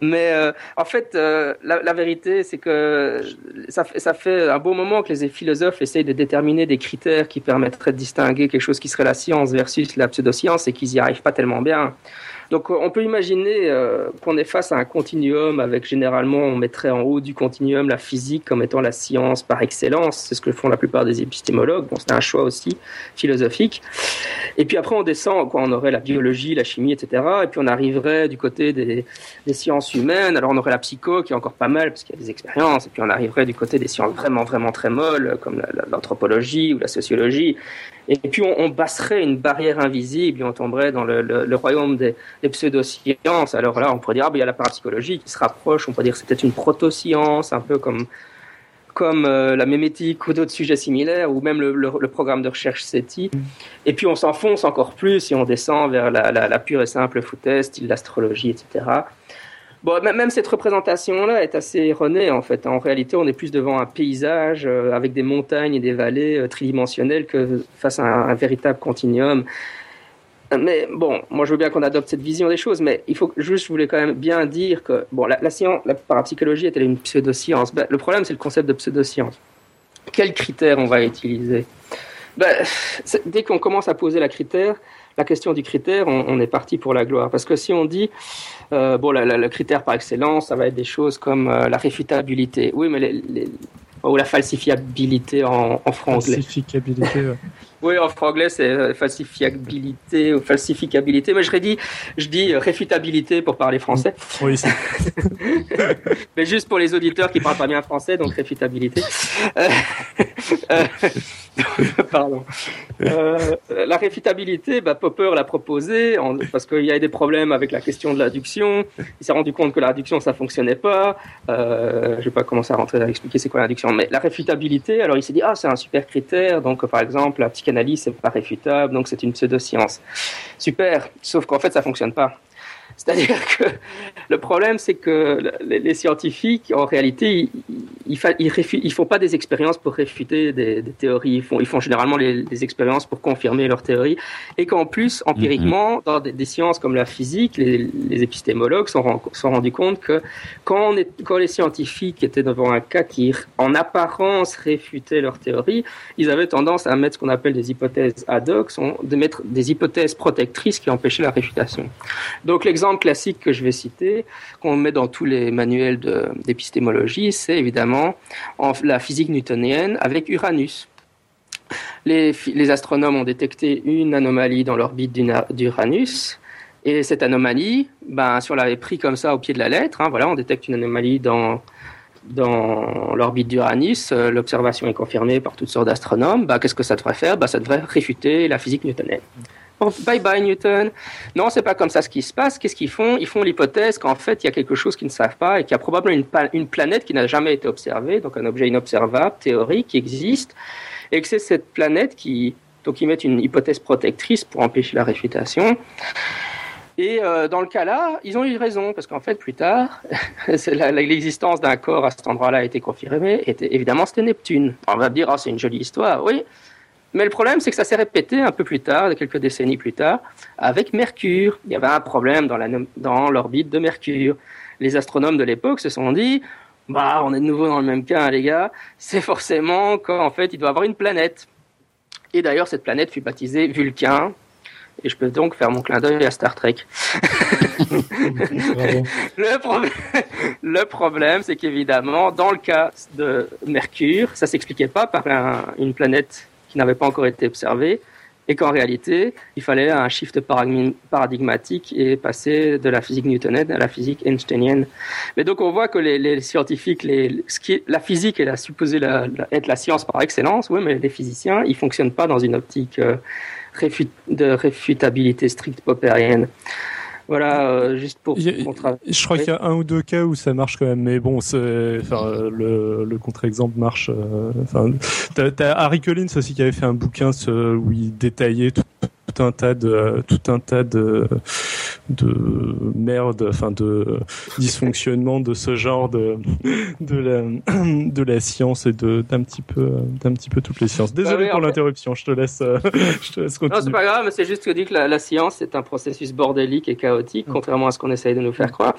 mais euh, en fait, euh, la, la, vérité, c'est que ça, ça fait un beau moment que les philosophes essayent de déterminer des critères qui permettraient de distinguer quelque chose qui serait la science versus la pseudoscience et qu'ils n'y arrivent pas tellement bien. Donc on peut imaginer euh, qu'on est face à un continuum avec généralement on mettrait en haut du continuum la physique comme étant la science par excellence, c'est ce que font la plupart des épistémologues, bon, c'est un choix aussi philosophique. Et puis après on descend, quoi, on aurait la biologie, la chimie, etc. Et puis on arriverait du côté des, des sciences humaines, alors on aurait la psycho qui est encore pas mal parce qu'il y a des expériences, et puis on arriverait du côté des sciences vraiment vraiment très molles comme l'anthropologie ou la sociologie. Et puis on, on, une barrière invisible et on tomberait dans le, royaume des, des, pseudosciences. Alors là, on pourrait dire, ah, ben, il y a la parapsychologie qui se rapproche, on pourrait dire que c'est peut-être une proto-science, un peu comme, euh, la mémétique ou d'autres sujets similaires, ou même le, programme de recherche SETI. Et puis on s'enfonce encore plus et on descend vers la pure et simple foutaise, style l'astrologie, etc. Bon, même cette représentation-là est assez erronée en fait. En réalité, on est plus devant un paysage euh, avec des montagnes et des vallées euh, tridimensionnelles que face à un, véritable continuum. Mais bon, moi je veux bien qu'on adopte cette vision des choses, mais il faut juste, je voulais quand même bien dire que bon, la, la science, la parapsychologie est-elle une pseudoscience? Ben, Le problème, c'est le concept de pseudoscience. Quels critères on va utiliser? Ben, Dès qu'on commence à poser la critère, la question du critère, on, on, est parti pour la gloire. Parce que si on dit, euh, bon, la, la, le critère par excellence, ça va être des choses comme euh, la réfutabilité. Oui, mais les, les, ou la falsifiabilité en, en franglais. Falsifiabilité. Oui, en franglais, c'est falsifiabilité ou falsificabilité. Mais je dis, je dis réfutabilité pour parler français. Oui. mais juste pour les auditeurs qui parlent pas bien français, donc réfutabilité. Euh, Pardon. Euh, la réfutabilité, bah, Popper l'a proposé en, parce qu'il y a des problèmes avec la question de l'adduction. Il s'est rendu compte que l'adduction ça fonctionnait pas. Euh, je vais pas commencer à rentrer à expliquer c'est quoi l'adduction, mais la réfutabilité. Alors il s'est dit ah c'est un super critère. Donc par exemple la psychanalyse c'est pas réfutable, donc c'est une pseudoscience. Super. Sauf qu'en fait ça fonctionne pas. C'est-à-dire que le problème, c'est que les, scientifiques, en réalité, ils, ils, font pas des expériences pour réfuter des, théories. Ils font, ils font généralement des expériences pour confirmer leurs théories. Et qu'en plus, empiriquement, mm-hmm. dans des, sciences comme la physique, les, épistémologues se sont, rendus compte que quand, on est, quand les scientifiques étaient devant un cas qui, en apparence, réfutait leur théorie, ils avaient tendance à mettre ce qu'on appelle des hypothèses ad hoc, de mettre des hypothèses protectrices qui empêchaient la réfutation. Donc l'exemple classique que je vais citer, qu'on met dans tous les manuels d'épistémologie, c'est évidemment la physique newtonienne avec Uranus. Les, les, astronomes ont détecté une anomalie dans l'orbite d'Uranus. Et cette anomalie, ben, si on l'avait pris comme ça au pied de la lettre, hein, voilà, on détecte une anomalie dans, dans l'orbite d'Uranus, euh, l'observation est confirmée par toutes sortes d'astronomes, ben, qu'est-ce que ça devrait faire? Ben, Ça devrait réfuter la physique newtonienne. Bye bye Newton. Non, c'est pas comme ça ce qui se passe. Qu'est-ce qu'ils font? Ils font l'hypothèse qu'en fait, il y a quelque chose qu'ils ne savent pas et qu'il y a probablement une, planète qui n'a jamais été observée, donc un objet inobservable, théorique, qui existe, et que c'est cette planète qui, donc ils mettent une hypothèse protectrice pour empêcher la réfutation. Et euh, dans le cas-là, ils ont eu raison, parce qu'en fait, plus tard, l'existence d'un corps à cet endroit-là a été confirmée. Et évidemment, c'était Neptune. On va dire, oh, c'est une jolie histoire, oui. Mais le problème, c'est que ça s'est répété un peu plus tard, quelques décennies plus tard, avec Mercure. Il y avait un problème dans l'orbite de Mercure. Les astronomes de l'époque se sont dit, bah, on est de nouveau dans le même cas, les gars. C'est forcément qu'en fait, il doit avoir une planète. Et d'ailleurs, cette planète fut baptisée Vulcain. Et je peux donc faire mon clin d'œil à Star Trek. le, problème, le problème, c'est qu'évidemment, dans le cas de Mercure, ça s'expliquait pas par une planète qui n'avait pas encore été observée et qu'en réalité, il fallait un shift paradigmatique et passer de la physique newtonienne à la physique einsteinienne. Mais donc on voit que les, scientifiques, les, la physique est supposée être la science par excellence, oui, mais les physiciens, ils fonctionnent pas dans une optique euh, de réfutabilité stricte poppérienne. Voilà, euh, juste pour Je crois qu'il y a un ou deux cas où ça marche quand même, mais bon, enfin, le, le contre-exemple marche. Euh, enfin, t'as, Harry Collins aussi qui avait fait un bouquin où il détaillait tout, tout un tas de tout un tas de de merde, enfin de dysfonctionnement de ce genre de de la de la science et de d'un petit peu d'un petit peu toutes les sciences. Désolé bah pour l'interruption, je te laisse je te laisse continuer. Non, c'est pas grave, c'est juste que dit que la, la science est un processus bordélique et chaotique, contrairement à ce qu'on essaye de nous faire croire.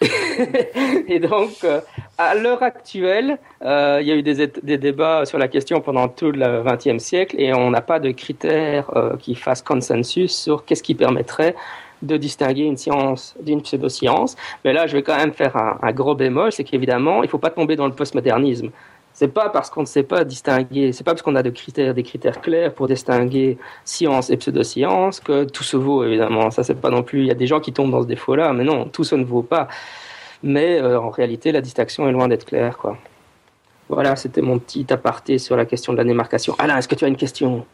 et donc, euh, à l'heure actuelle, euh, il y a eu des, débats sur la question pendant tout le XXe siècle et on n'a pas de critères euh, qui fassent consensus sur qu'est-ce qui permettrait de distinguer une science d'une pseudo-science. Mais là, je vais quand même faire un, gros bémol, c'est qu'évidemment, il ne faut pas tomber dans le postmodernisme. C'est pas parce qu'on ne sait pas distinguer, c'est pas parce qu'on a des critères clairs pour distinguer science et pseudo-science que tout se vaut, évidemment. Ça, c'est pas non plus, il y a des gens qui tombent dans ce défaut-là, mais non, tout ça ne vaut pas. Mais euh, en réalité, la distinction est loin d'être claire, quoi. Voilà, c'était mon petit aparté sur la question de la démarcation. Alain, est-ce que tu as une question?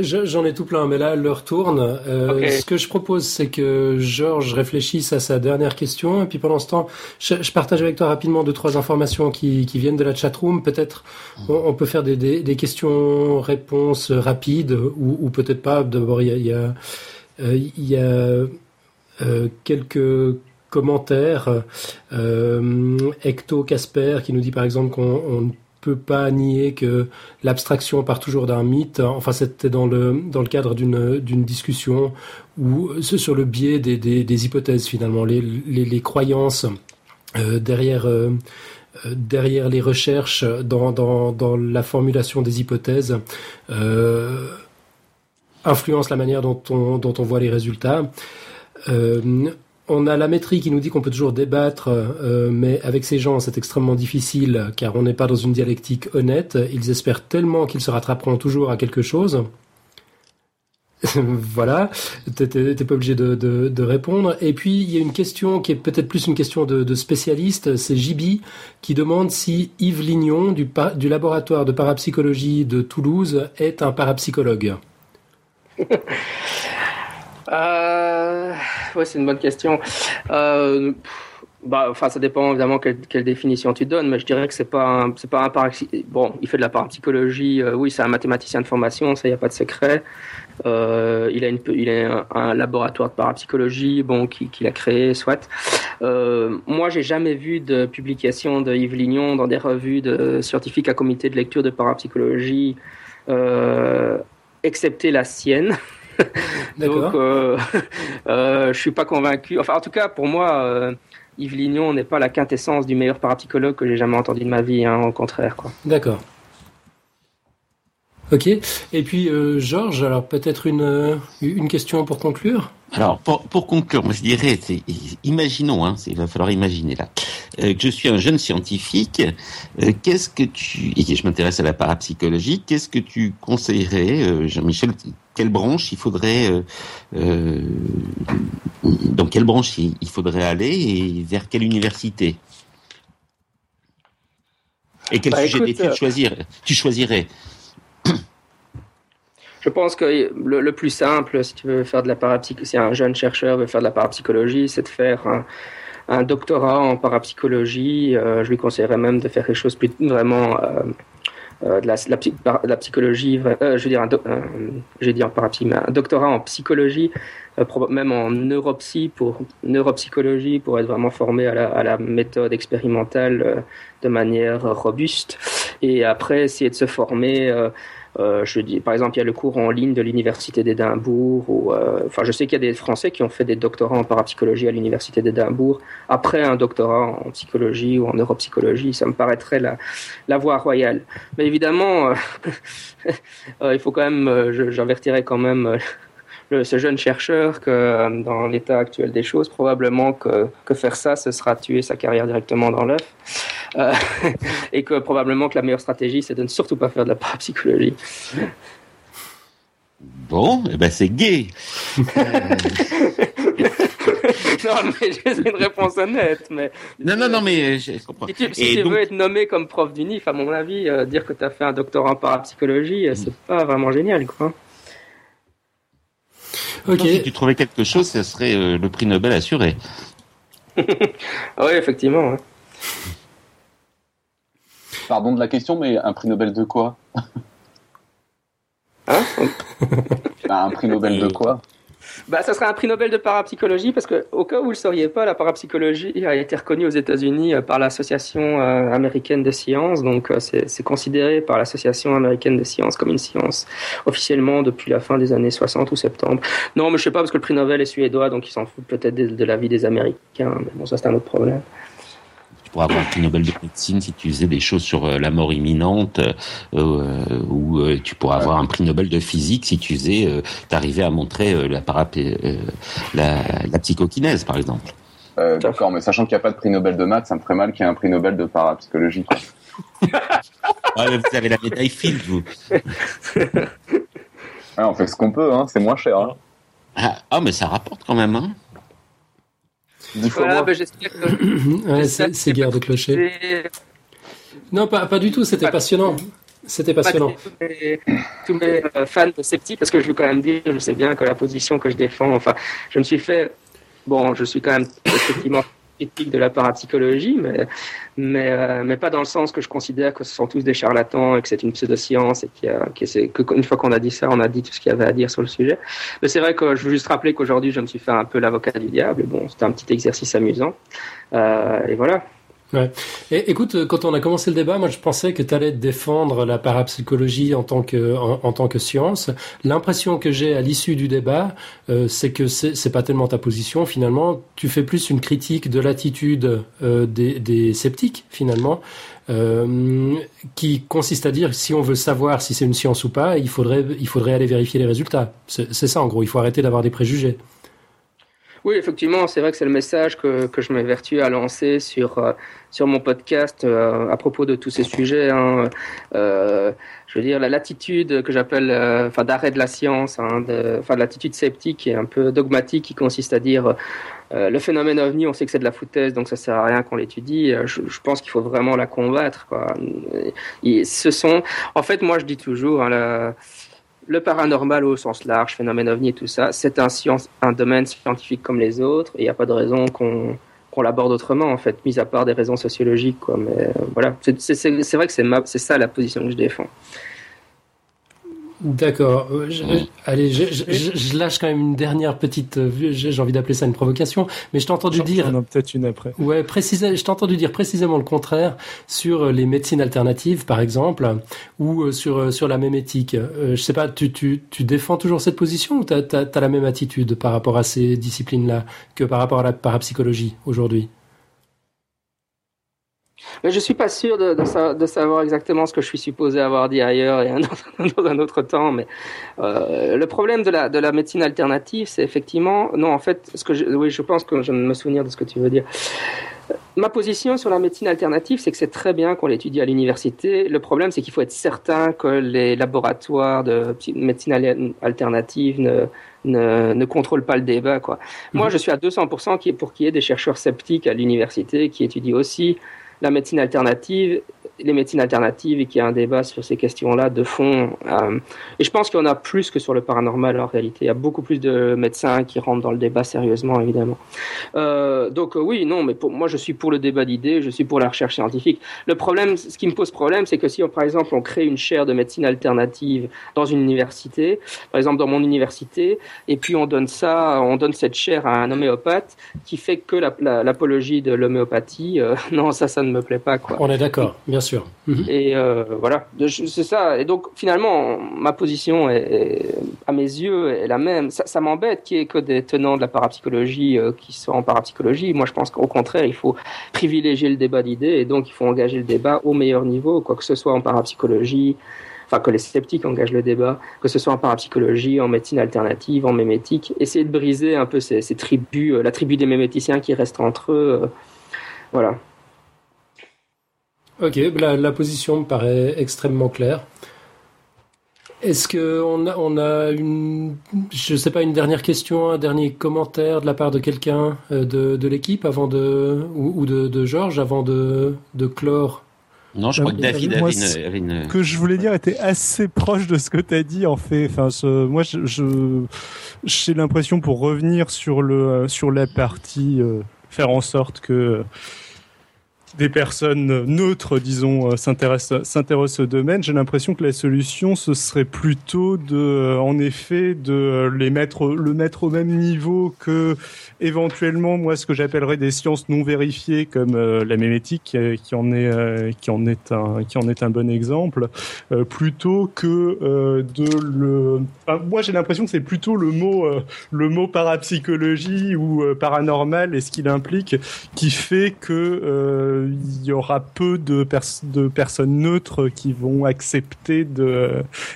J'en ai tout plein, mais là, l'heure tourne. Euh, ce que je propose, c'est que Georges réfléchisse à sa dernière question, et puis pendant ce temps, je, partage avec toi rapidement deux, trois informations qui, viennent de la chatroom. Peut-être on, peut faire des, questions-réponses rapides, ou, peut-être pas. D'abord, il y a, il y a euh, euh, quelques commentaire. Euh, Ecto Casper qui nous dit par exemple qu'on ne peut pas nier que l'abstraction part toujours d'un mythe. Enfin, c'était dans le cadre d'une discussion où sur le biais des, hypothèses finalement, les croyances euh, derrière euh, derrière les recherches dans, la formulation des hypothèses euh, influencent la manière dont on voit les résultats. Euh, on a la métrie qui nous dit qu'on peut toujours débattre, euh, mais avec ces gens, c'est extrêmement difficile car on n'est pas dans une dialectique honnête. Ils espèrent tellement qu'ils se rattraperont toujours à quelque chose. voilà, t'es pas obligé de, répondre. Et puis il y a une question qui est peut-être plus une question de, spécialiste, c'est Jibi qui demande si Yves Lignon du, du laboratoire de parapsychologie de Toulouse est un parapsychologue. Euh, ouais, c'est une bonne question. Euh, Bah, enfin, ça dépend évidemment quelle, définition tu donnes, mais je dirais que c'est pas c'est pas un bon, il fait de la parapsychologie, euh, oui, c'est un mathématicien de formation, ça y a pas de secret. Euh, il a une, il a un, laboratoire de parapsychologie, bon, qu'il a créé, soit. Euh, moi, j'ai jamais vu de publication de Yves Lignon dans des revues de scientifiques à comité de lecture de parapsychologie, excepté la sienne. Donc, euh, euh, je suis pas convaincu. Enfin, en tout cas, pour moi, euh, Yves Lignon n'est pas la quintessence du meilleur parapsychologue que j'ai jamais entendu de ma vie, hein, au contraire. Quoi. D'accord. Ok. Et puis, euh, Georges, alors peut-être une, euh, une question pour conclure? Alors, pour, pour conclure, moi je dirais, imaginons, hein, il va falloir imaginer là, euh, que je suis un jeune scientifique, euh, qu'est-ce que tu, et que je m'intéresse à la parapsychologie, qu'est-ce que tu conseillerais, euh, Jean-Michel, quelle branche il faudrait, dans quelle branche il, faudrait aller et vers quelle université Et quel bah, sujet d'études choisir, tu choisirais je pense que le, plus simple, si tu veux faire de la parapsychologie, si un jeune chercheur veut faire de la parapsychologie, c'est de faire un, doctorat en parapsychologie. Euh, je lui conseillerais même de faire quelque chose plus vraiment euh, euh, de, la, la, psychologie. je veux dire, j'ai dit en parapsychologie, mais un doctorat en psychologie, même en neuropsy pour neuropsychologie, pour être vraiment formé à la, à la méthode expérimentale de manière robuste. Et après, essayer de se former euh, je dis, par exemple, il y a le cours en ligne de l'université d'Édimbourg. Ou, euh, enfin, je sais qu'il y a des Français qui ont fait des doctorats en parapsychologie à l'université d'Édimbourg après un doctorat en psychologie ou en neuropsychologie. Ça me paraîtrait la, la voie royale. Mais évidemment, euh, il faut quand même, j'avertirais quand même ce jeune chercheur que euh, dans l'état actuel des choses, probablement que, que, faire ça, ce sera tuer sa carrière directement dans l'œuf. Euh, et que probablement que la meilleure stratégie, c'est de ne surtout pas faire de la parapsychologie. Bon, eh ben c'est gay. non, mais j'ai une réponse honnête. Mais non, non, non, mais je comprends. Si tu, si tu veux être nommé comme prof d'UNIF, à mon avis, euh, dire que tu as fait un doctorat en parapsychologie, c'est pas vraiment génial, quoi. Si tu trouvais quelque chose, ce serait euh, le prix Nobel assuré. ah oui, effectivement. Pardon de la question, mais un prix Nobel de quoi? Hein? Bah, Un prix Nobel de quoi? Bah, ça serait un prix Nobel de parapsychologie parce que, au cas où vous le sauriez pas, la parapsychologie a été reconnue aux États-Unis euh, par l'Association euh, américaine des sciences. Donc, euh, c'est considéré par l'Association américaine des sciences comme une science officiellement depuis la fin des années 60 ou 70. Non, mais je sais pas parce que le prix Nobel est suédois, donc ils s'en foutent peut-être de, de la vie des Américains. Mais bon, ça c'est un autre problème pour avoir un prix Nobel de médecine si tu faisais des choses sur euh, la mort imminente, euh, euh, ou tu pourrais avoir un prix Nobel de physique si tu faisais, t'arrivais à montrer la, la, la psychokinèse, par exemple. D'accord, mais sachant qu'il n'y a pas de prix Nobel de maths, ça me ferait mal qu'il y ait un prix Nobel de parapsychologie. ah, vous avez la médaille Field, vous. on fait ce qu'on peut, hein, c'est moins cher. Hein. Ah, ah, mais ça rapporte quand même. Hein. Voilà, ben, j'espère que. c'est guerre de clocher. Non, pas, pas du tout, c'était passionnant. C'était passionnant. Tous mes, euh, fans de sceptiques, parce que je veux quand même dire, je sais bien que la position que je défends, enfin, je me suis fait. Bon, je suis quand même effectivement critique de la parapsychologie, mais, mais, euh, mais pas dans le sens que je considère que ce sont tous des charlatans et que c'est une pseudo-science et qu'une fois qu'on a dit ça, on a dit tout ce qu'il y avait à dire sur le sujet. Mais c'est vrai que je veux juste rappeler qu'aujourd'hui, je me suis fait un peu l'avocat du diable. Bon, c'était un petit exercice amusant. Euh, et voilà. Ouais. Et, écoute, quand on a commencé le débat, moi je pensais que tu allais défendre la parapsychologie en tant que en, tant que science. L'impression que j'ai à l'issue du débat, euh, c'est que c'est pas tellement ta position finalement. Tu fais plus une critique de l'attitude euh, des, des, sceptiques finalement, euh, qui consiste à dire si on veut savoir si c'est une science ou pas, il faudrait il faudrait aller vérifier les résultats. C'est ça en gros. Il faut arrêter d'avoir des préjugés. Oui, effectivement, c'est vrai que c'est le message que, que je m'évertue à lancer sur, euh, sur mon podcast euh, à propos de tous ces sujets. Hein. Euh, je veux dire, la latitude que j'appelle, euh, enfin, d'arrêt de la science, hein, de, enfin, l'attitude sceptique et un peu dogmatique qui consiste à dire le phénomène ovni, on sait que c'est de la foutaise, donc ça sert à rien qu'on l'étudie. Je, je, pense qu'il faut vraiment la combattre. Quoi. Et ce sont, en fait, moi, je dis toujours, hein, la, le paranormal au sens large, phénomène ovni et tout ça, c'est un, un domaine scientifique comme les autres, il n'y a pas de raison qu'on qu'on l'aborde autrement, en fait, mis à part des raisons sociologiques. Quoi. Mais euh, voilà, c'est vrai que c'est ça la position que je défends. D'accord. Euh, allez, je, je, lâche quand même une dernière petite. Euh, j'ai envie d'appeler ça une provocation, mais je t'ai entendu dire. On peut-être une après. Ouais, précisément. Je t'ai entendu dire précisément le contraire sur les médecines alternatives, par exemple, ou sur sur la même éthique. je sais pas. Tu tu tu défends toujours cette position ou t'as as, as la même attitude par rapport à ces disciplines-là que par rapport à la parapsychologie aujourd'hui? Mais je suis pas sûr de, de, savoir exactement ce que je suis supposé avoir dit ailleurs et dans un autre temps. Mais euh, le problème de la, de la médecine alternative, c'est effectivement, non, en fait, ce que je, oui, je pense que je me souvenir de ce que tu veux dire. Ma position sur la médecine alternative, c'est que c'est très bien qu'on l'étudie à l'université. Le problème, c'est qu'il faut être certain que les laboratoires de médecine alternative ne, ne, ne contrôlent pas le débat. Quoi. Moi, mhm. je suis à 200% pour qu'il y ait des chercheurs sceptiques à l'université qui étudient aussi la médecine alternative les médecines alternatives et qu'il y a un débat sur ces questions-là de fond. Euh, et je pense qu'il y en a plus que sur le paranormal en réalité. Il y a beaucoup plus de médecins qui rentrent dans le débat sérieusement, évidemment. Euh, donc euh, oui, non, mais pour moi je suis pour le débat d'idées, je suis pour la recherche scientifique. Le problème, ce qui me pose problème, c'est que si par exemple on crée une chaire de médecine alternative dans une université, par exemple dans mon université, et puis on donne ça, on donne cette chaire à un homéopathe qui fait que l'apologie de l'homéopathie, non, ça, ça ne me plaît pas. Quoi. On est d'accord, bien sûr. Mhm. Et euh, voilà, c'est ça. Et donc finalement, ma position est, à mes yeux est la même. Ça, m'embête qu'il y ait que des tenants de la parapsychologie euh, qui soient en parapsychologie. Moi, je pense qu'au contraire, il faut privilégier le débat d'idées et donc il faut engager le débat au meilleur niveau, quoi que ce soit en parapsychologie, enfin que les sceptiques engagent le débat, que ce soit en parapsychologie, en médecine alternative, en mémétique, essayer de briser un peu ces, tribus, euh, la tribu des méméticiens qui restent entre eux. voilà. Ok, la, la, position me paraît extrêmement claire. Est-ce qu'on a, on a une, je sais pas, une dernière question, un dernier commentaire de la part de quelqu'un euh, de, de l'équipe avant de, ou, de, de Georges avant de, de clore? Non, je crois que David avait, une, Ce que je voulais dire était assez proche de ce que tu as dit, en fait. Enfin, ce, moi, je, j'ai l'impression, pour revenir sur le, sur la partie, euh, faire en sorte que des personnes neutres, disons, euh, s'intéressent s'intéressent au domaine, j'ai l'impression que la solution ce serait plutôt de, euh, en effet, de les mettre le mettre au même niveau que éventuellement moi ce que j'appellerais des sciences non vérifiées comme euh, la mémétique qui en est qui en est un qui en est un bon exemple, plutôt que de le. moi j'ai l'impression que c'est plutôt le mot le mot parapsychologie ou paranormal et ce qu'il implique qui fait que il y aura peu de, de personnes neutres qui vont accepter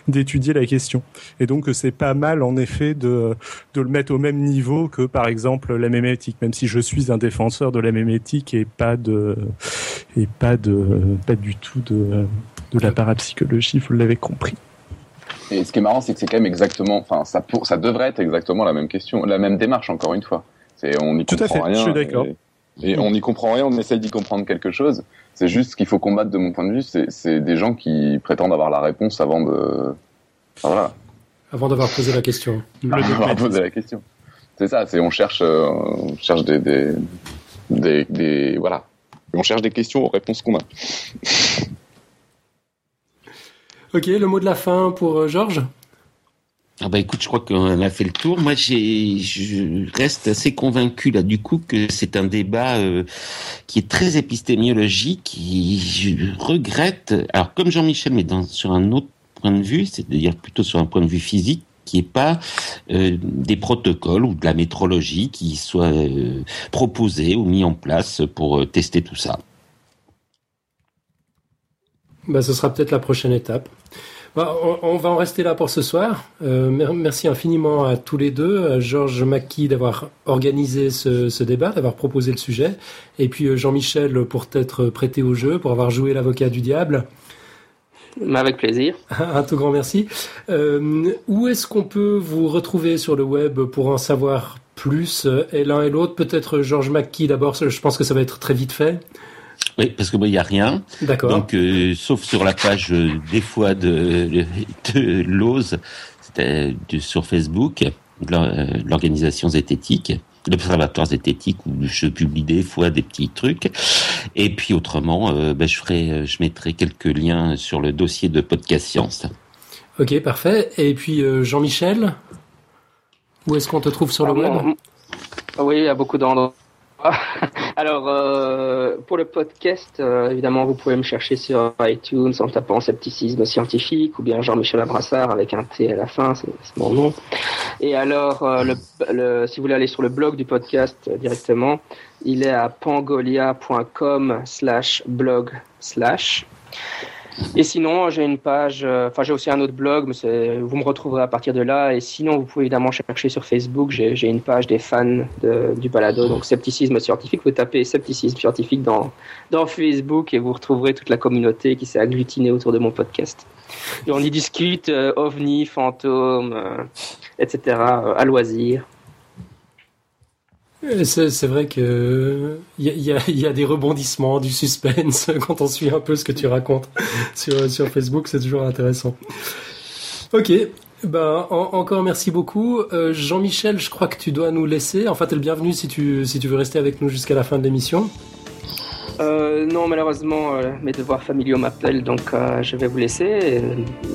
d'étudier la question. Et donc c'est pas mal en effet de de le mettre au même niveau que par exemple la mémétique, même si je suis un défenseur de la mémétique et pas de et pas de pas du tout de de la parapsychologie, vous l'avez compris. Et ce qui est marrant, c'est que c'est quand même exactement, enfin, ça, pour, ça devrait être exactement la même question, la même démarche, encore une fois. C'est, on n'y comprend rien. Je suis d'accord. Et on n'y comprend rien, on essaye d'y comprendre quelque chose. C'est juste ce qu'il faut combattre de mon point de vue, c'est des gens qui prétendent avoir la réponse avant de... Voilà. Avant d'avoir posé la question. Avant d'avoir posé la question. C'est ça, c'est on cherche, euh, on cherche des, des, des, des, voilà. On cherche des questions aux réponses qu'on a. ok, le mot de la fin pour euh, Georges? Ah bah écoute, je crois qu'on a fait le tour. Moi, je reste assez convaincu là du coup que c'est un débat euh, qui est très épistémiologique. Je regrette. Alors comme Jean-Michel, mais dans, sur un autre point de vue, c'est-à-dire plutôt sur un point de vue physique, qui est pas euh, des protocoles ou de la métrologie qui soient euh, proposés ou mis en place pour tester tout ça. Bah, ce sera peut-être la prochaine étape. Bah, on, va en rester là pour ce soir. Euh, merci infiniment à tous les deux, à Georges Mackey d'avoir organisé ce, débat, d'avoir proposé le sujet, et puis euh, Jean-Michel pour t'être prêté au jeu, pour avoir joué l'avocat du diable. Avec plaisir. Un tout grand merci. Euh, où est-ce qu'on peut vous retrouver sur le web pour en savoir plus, et l'un et l'autre? Peut-être Georges Mackey d'abord, je pense que ça va être très vite fait. Oui, parce que moi, il n'y a rien. D'accord. Donc, euh, sauf sur la page euh, des fois de, de c'était sur Facebook, de l'organisation zététique. l'Observatoire zététique où je publie des fois des petits trucs. Et puis autrement, ben, je ferai, je mettrai quelques liens sur le dossier de Podcast Science. Ok, parfait. Et puis Jean-Michel, où est-ce qu'on te trouve sur le web? Oui, il y a beaucoup d'endroits. Alors, euh, pour le podcast, euh, évidemment, vous pouvez me chercher sur iTunes en tapant scepticisme scientifique ou bien Jean-Michel Abrassard avec un T à la fin, c'est mon nom. Et alors, euh, le, si vous voulez aller sur le blog du podcast directement, il est à pangolia.com slash blog slash. Et sinon, j'ai une page, euh, enfin j'ai aussi un autre blog, mais vous me retrouverez à partir de là. Et sinon, vous pouvez évidemment chercher sur Facebook. J'ai une page des fans du balado, donc scepticisme scientifique. Vous tapez scepticisme scientifique dans, dans Facebook et vous retrouverez toute la communauté qui s'est agglutinée autour de mon podcast. Et on y discute euh, ovnis, fantômes, euh, etc. à loisir. C'est vrai que il y a, y a, des rebondissements, du suspense quand on suit un peu ce que tu racontes sur, sur Facebook, c'est toujours intéressant. Ok, ben encore merci beaucoup. Euh, Jean-Michel, je crois que tu dois nous laisser. Enfin, t'es le bienvenu si tu, si tu veux rester avec nous jusqu'à la fin de l'émission. Euh, non, malheureusement, euh, mes devoirs familiaux m'appellent, donc je vais vous laisser.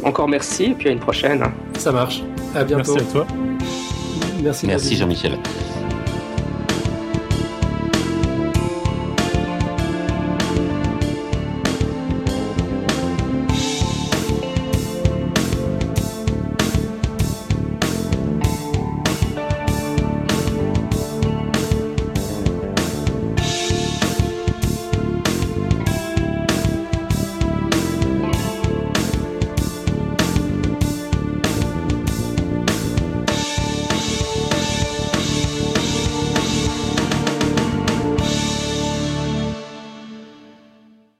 encore merci, et puis à une prochaine. Ça marche. À bientôt. Merci à toi. Merci, merci Jean-Michel.